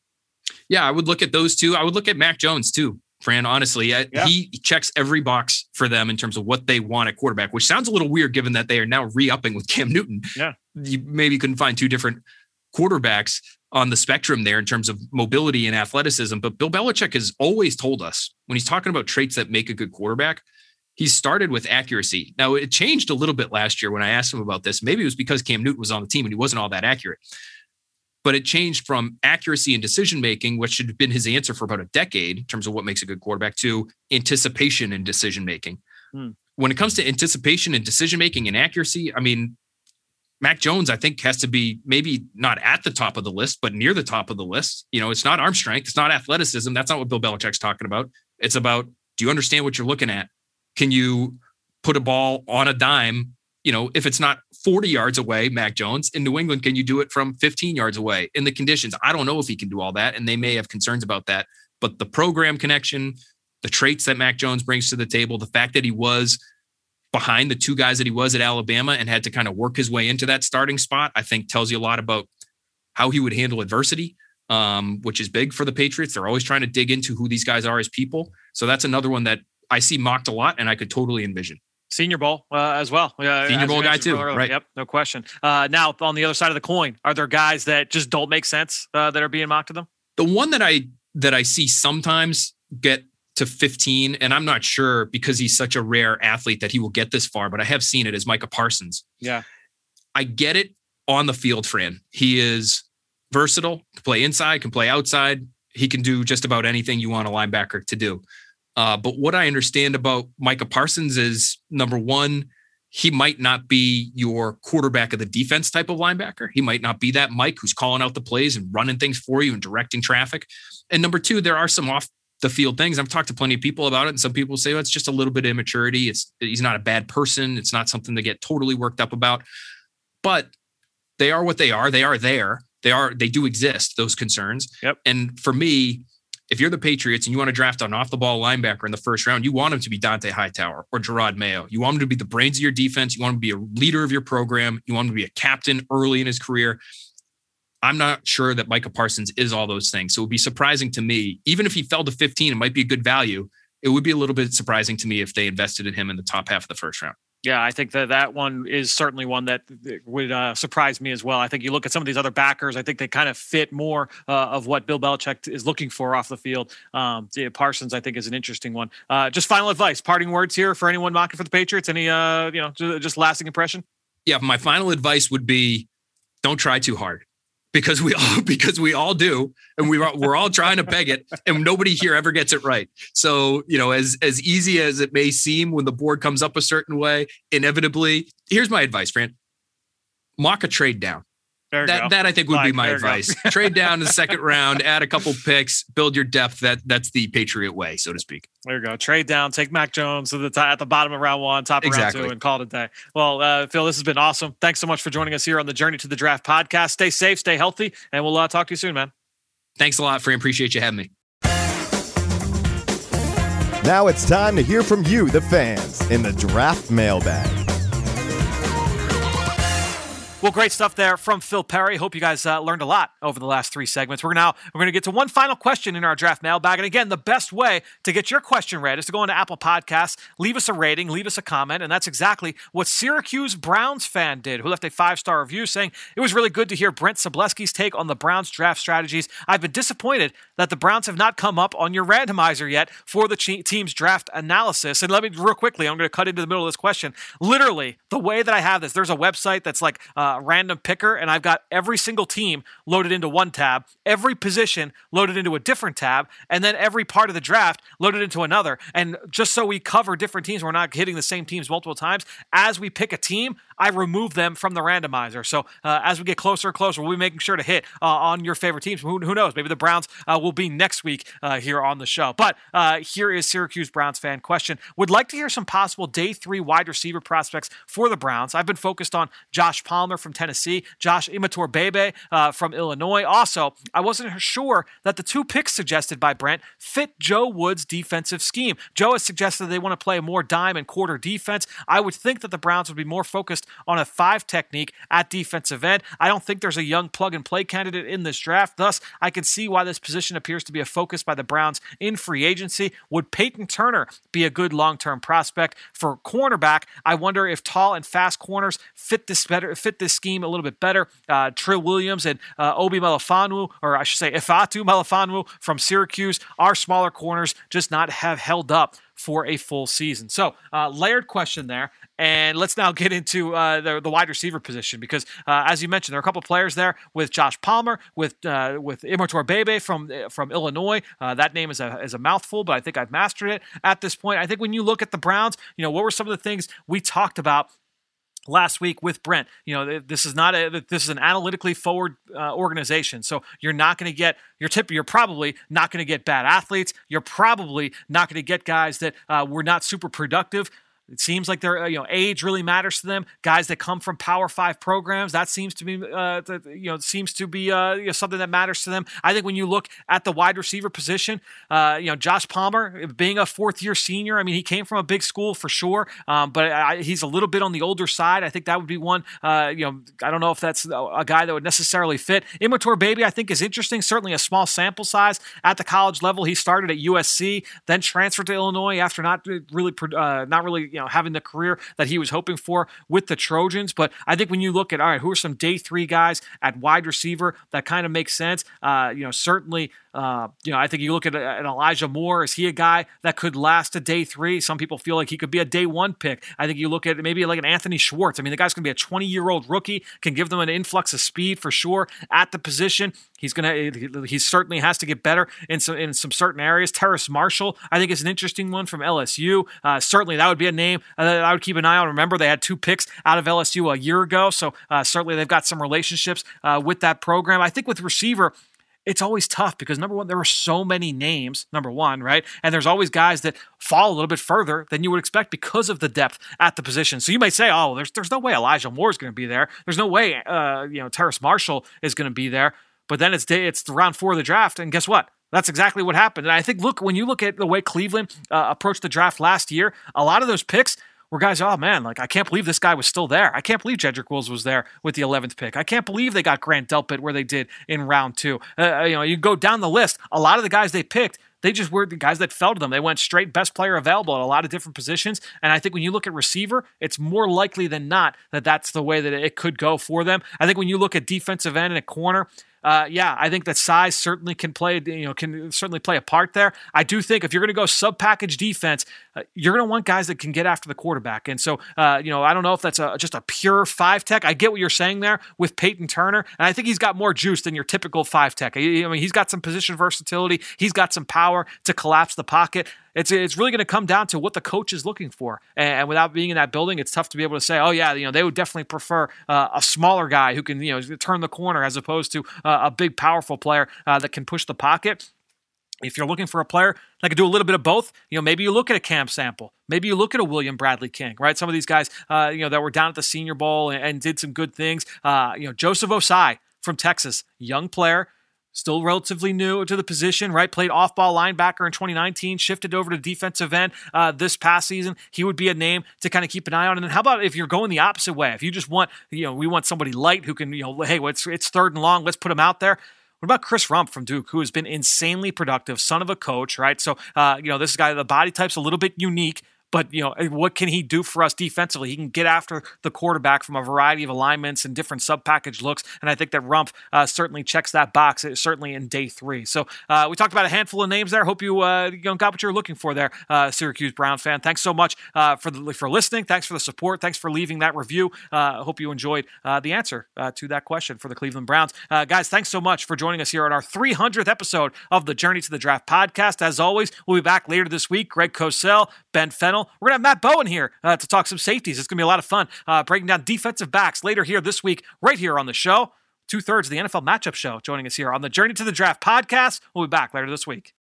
Yeah, I would look at those two. I would look at Mac Jones too. Fran, honestly. Yeah. He checks every box for them in terms of what they want at quarterback, which sounds a little weird given that they are now re-upping with Cam Newton. Yeah. You maybe couldn't find two different quarterbacks on the spectrum there in terms of mobility and athleticism. But Bill Belichick has always told us when he's talking about traits that make a good quarterback, he started with accuracy. Now it changed a little bit last year when I asked him about this. Maybe it was because Cam Newton was on the team and he wasn't all that accurate but it changed from accuracy and decision making, which had been his answer for about a decade in terms of what makes a good quarterback, to anticipation and decision making. Hmm. When it comes to anticipation and decision making and accuracy, I mean, Mac Jones, I think, has to be maybe not at the top of the list, but near the top of the list. You know, it's not arm strength, it's not athleticism. That's not what Bill Belichick's talking about. It's about do you understand what you're looking at? Can you put a ball on a dime you know, if it's not 40 yards away, Mac Jones in New England, can you do it from 15 yards away in the conditions? I don't know if he can do all that, and they may have concerns about that. But the program connection, the traits that Mac Jones brings to the table, the fact that he was behind the two guys that he was at Alabama and had to kind of work his way into that starting spot, I think tells you a lot about how he would handle adversity, um, which is big for the Patriots. They're always trying to dig into who these guys are as people. So that's another one that I see mocked a lot and I could totally envision. Senior Bowl uh, as well. Uh, Senior Bowl guy too, earlier. right? Yep, no question. Uh, now on the other side of the coin, are there guys that just don't make sense uh, that are being mocked to them? The one that I that I see sometimes get to 15, and I'm not sure because he's such a rare athlete that he will get this far, but I have seen it as Micah Parsons. Yeah, I get it on the field, Fran. He is versatile, can play inside, can play outside. He can do just about anything you want a linebacker to do. Uh, but what I understand about Micah Parsons is number one, he might not be your quarterback of the defense type of linebacker. He might not be that Mike who's calling out the plays and running things for you and directing traffic. And number two, there are some off the field things. I've talked to plenty of people about it, and some people say well, it's just a little bit of immaturity. It's he's not a bad person. It's not something to get totally worked up about. But they are what they are. They are there. They are. They do exist. Those concerns. Yep. And for me, if you're the Patriots and you want to draft an off the ball linebacker in the first round, you want him to be Dont'a Hightower or Jerod Mayo. You want him to be the brains of your defense. You want him to be a leader of your program. You want him to be a captain early in his career. I'm not sure that Micah Parsons is all those things. So it would be surprising to me, even if he fell to 15, it might be a good value. It would be a little bit surprising to me if they invested in him in the top half of the first round. Yeah, I think that that one is certainly one that would uh, surprise me as well. I think you look at some of these other backers, I think they kind of fit more uh, of what Bill Belichick is looking for off the field. Um, Parsons, I think, is an interesting one. Uh, just final advice, parting words here for anyone mocking for the Patriots. Any, uh, you know, just lasting impression? Yeah, my final advice would be don't try too hard because we all because we all do and we are, we're all trying to peg it and nobody here ever gets it right. So you know as as easy as it may seem when the board comes up a certain way inevitably here's my advice fran. Mock a trade down that, that I think would Fine, be my advice. Trade down in the second round, add a couple picks, build your depth. That that's the Patriot way, so to speak. There you go. Trade down, take Mac Jones to the t- at the bottom of round one, top of exactly. round two, and call it a day. Well, uh, Phil, this has been awesome. Thanks so much for joining us here on the Journey to the Draft podcast. Stay safe, stay healthy, and we'll uh, talk to you soon, man. Thanks a lot, Fran. Appreciate you having me. Now it's time to hear from you, the fans, in the draft mailbag. Well, great stuff there from Phil Perry. Hope you guys uh, learned a lot over the last three segments. We're now we're going to get to one final question in our draft mailbag. And again, the best way to get your question read is to go into Apple Podcasts, leave us a rating, leave us a comment, and that's exactly what Syracuse Browns fan did, who left a five star review saying it was really good to hear Brent Sobleski's take on the Browns draft strategies. I've been disappointed that the Browns have not come up on your randomizer yet for the team's draft analysis. And let me real quickly, I'm going to cut into the middle of this question. Literally, the way that I have this, there's a website that's like. Uh, uh, random picker, and I've got every single team loaded into one tab, every position loaded into a different tab, and then every part of the draft loaded into another. And just so we cover different teams, we're not hitting the same teams multiple times. As we pick a team, I remove them from the randomizer. So uh, as we get closer and closer, we'll be making sure to hit uh, on your favorite teams. Who, who knows? Maybe the Browns uh, will be next week uh, here on the show. But uh, here is Syracuse Browns fan question. Would like to hear some possible day three wide receiver prospects for the Browns. I've been focused on Josh Palmer from Tennessee, Josh Imatorbhebhe uh, from Illinois. Also, I wasn't sure that the two picks suggested by Brent fit Joe Woods' defensive scheme. Joe has suggested they want to play more dime and quarter defense. I would think that the Browns would be more focused on a five technique at defensive end. I don't think there's a young plug and play candidate in this draft. Thus, I can see why this position appears to be a focus by the Browns in free agency. Would Peyton Turner be a good long term prospect for cornerback? I wonder if tall and fast corners fit this better, fit this scheme a little bit better. Uh, Trill Williams and uh, Obi Melifonwu, or I should say Ifatu Melifonwu from Syracuse, are smaller corners, just not have held up for a full season. So, uh, layered question there. And let's now get into uh, the, the, wide receiver position because, uh, as you mentioned, there are a couple players there with Josh Palmer, with uh, with Bebe from from Illinois. Uh, that name is a is a mouthful, but I think I've mastered it at this point. I think when you look at the Browns, you know what were some of the things we talked about last week with Brent. You know, this is not a this is an analytically forward uh, organization. So you're not going to get your tip. You're probably not going to get bad athletes. You're probably not going to get guys that uh, were not super productive It seems like their you know age really matters to them. Guys that come from Power Five programs that seems to be uh, you know seems to be uh, you know, something that matters to them. I think when you look at the wide receiver position, uh, you know Josh Palmer being a fourth year senior, I mean he came from a big school for sure, um, but I, he's a little bit on the older side. I think that would be one. Uh, you know I don't know if that's a guy that would necessarily fit. Imatorbhebhe Baby I think is interesting. Certainly a small sample size at the college level. He started at USC, then transferred to Illinois after not really uh, not really you know having the career that he was hoping for with the Trojans. But I think when you look at all right, who are some day three guys at wide receiver that kind of makes sense. Uh, you know, certainly. Uh, you know, I think you look at an Elijah Moore. Is he a guy that could last a day three? Some people feel like he could be a day one pick. I think you look at maybe like an Anthony Schwartz. I mean, the guy's going to be a 20 year old rookie, can give them an influx of speed for sure at the position. He's going to, he certainly has to get better in some, in some certain areas. Terrace Marshall, I think, is an interesting one from LSU. Uh, certainly, that would be a name that I would keep an eye on. Remember, they had two picks out of LSU a year ago. So, uh, certainly, they've got some relationships uh, with that program. I think with receiver, it's always tough because number one, there are so many names, number one, right? And there's always guys that fall a little bit further than you would expect because of the depth at the position. So you might say, oh, there's there's no way Elijah Moore is going to be there. There's no way, uh, you know, Terrace Marshall is going to be there. But then it's day, it's the round four of the draft, and guess what? That's exactly what happened. And I think, look, when you look at the way Cleveland uh, approached the draft last year, a lot of those picks where guys, oh man, like I can't believe this guy was still there. I can't believe Jedrick Wills was there with the 11th pick. I can't believe they got Grant Delpit where they did in round two. Uh, uh, you know, you go down the list. A lot of the guys they picked, they just were the guys that fell to them. They went straight best player available at a lot of different positions. And I think when you look at receiver, it's more likely than not that that's the way that it could go for them. I think when you look at defensive end and a corner, uh, yeah, I think that size certainly can play, you know, can certainly play a part there. I do think if you're going to go sub package defense, uh, you're going to want guys that can get after the quarterback. And so, uh, you know, I don't know if that's a, just a pure five tech. I get what you're saying there with Peyton Turner, and I think he's got more juice than your typical five tech. I mean, he's got some position versatility. He's got some power to collapse the pocket it's it's really going to come down to what the coach is looking for. And, without being in that building, it's tough to be able to say, oh yeah, you know, they would definitely prefer uh, a smaller guy who can you know turn the corner as opposed to uh, a big powerful player uh, that can push the pocket. If you're looking for a player that can do a little bit of both, you know, maybe you look at a Cam Sample, maybe you look at a William Bradley King, right? Some of these guys, uh, you know, that were down at the Senior Bowl and, and did some good things. Uh, you know, Joseph Ossai from Texas, young player, still relatively new to the position, right? Played off ball linebacker in 2019, shifted over to defensive end uh, this past season. He would be a name to kind of keep an eye on. And then how about if you're going the opposite way? If you just want, you know, we want somebody light who can, you know, hey, it's, it's third and long, let's put him out there. What about Chris Rumph from Duke, who has been insanely productive, son of a coach, right? So, uh, you know, this guy, the body type's a little bit unique, but you know, what can he do for us defensively? He can get after the quarterback from a variety of alignments and different sub package looks, and I think that Rumph uh, certainly checks that box. Uh, certainly in day three. So uh, we talked about a handful of names there. Hope you uh, you got what you're looking for there, uh, Syracuse Brown fan. Thanks so much uh, for the, for listening. Thanks for the support. Thanks for leaving that review. I hope you enjoyed the answer to that question for the Cleveland Browns, guys. Thanks so much for joining us here on our 300th episode of the Journey to the Draft podcast. As always, we'll be back later this week. Greg Cosell, Ben Fennell. We're going to have Matt Bowen here uh, to talk some safeties. It's going to be a lot of fun uh, breaking down defensive backs later here this week, right here on the show. Two thirds of the NFL matchup show joining us here on the Journey to the Draft podcast. We'll be back later this week.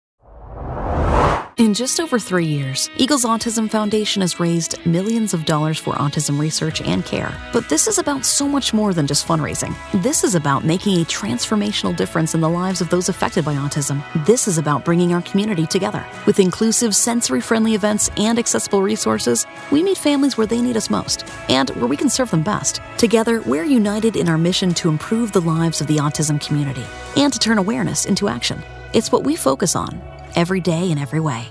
In just over three years, Eagles Autism Foundation has raised millions of dollars for autism research and care. But this is about so much more than just fundraising. This is about making a transformational difference in the lives of those affected by autism. This is about bringing our community together. With inclusive, sensory friendly events and accessible resources, we meet families where they need us most and where we can serve them best. Together, we're united in our mission to improve the lives of the autism community and to turn awareness into action. It's what we focus on every day in every way.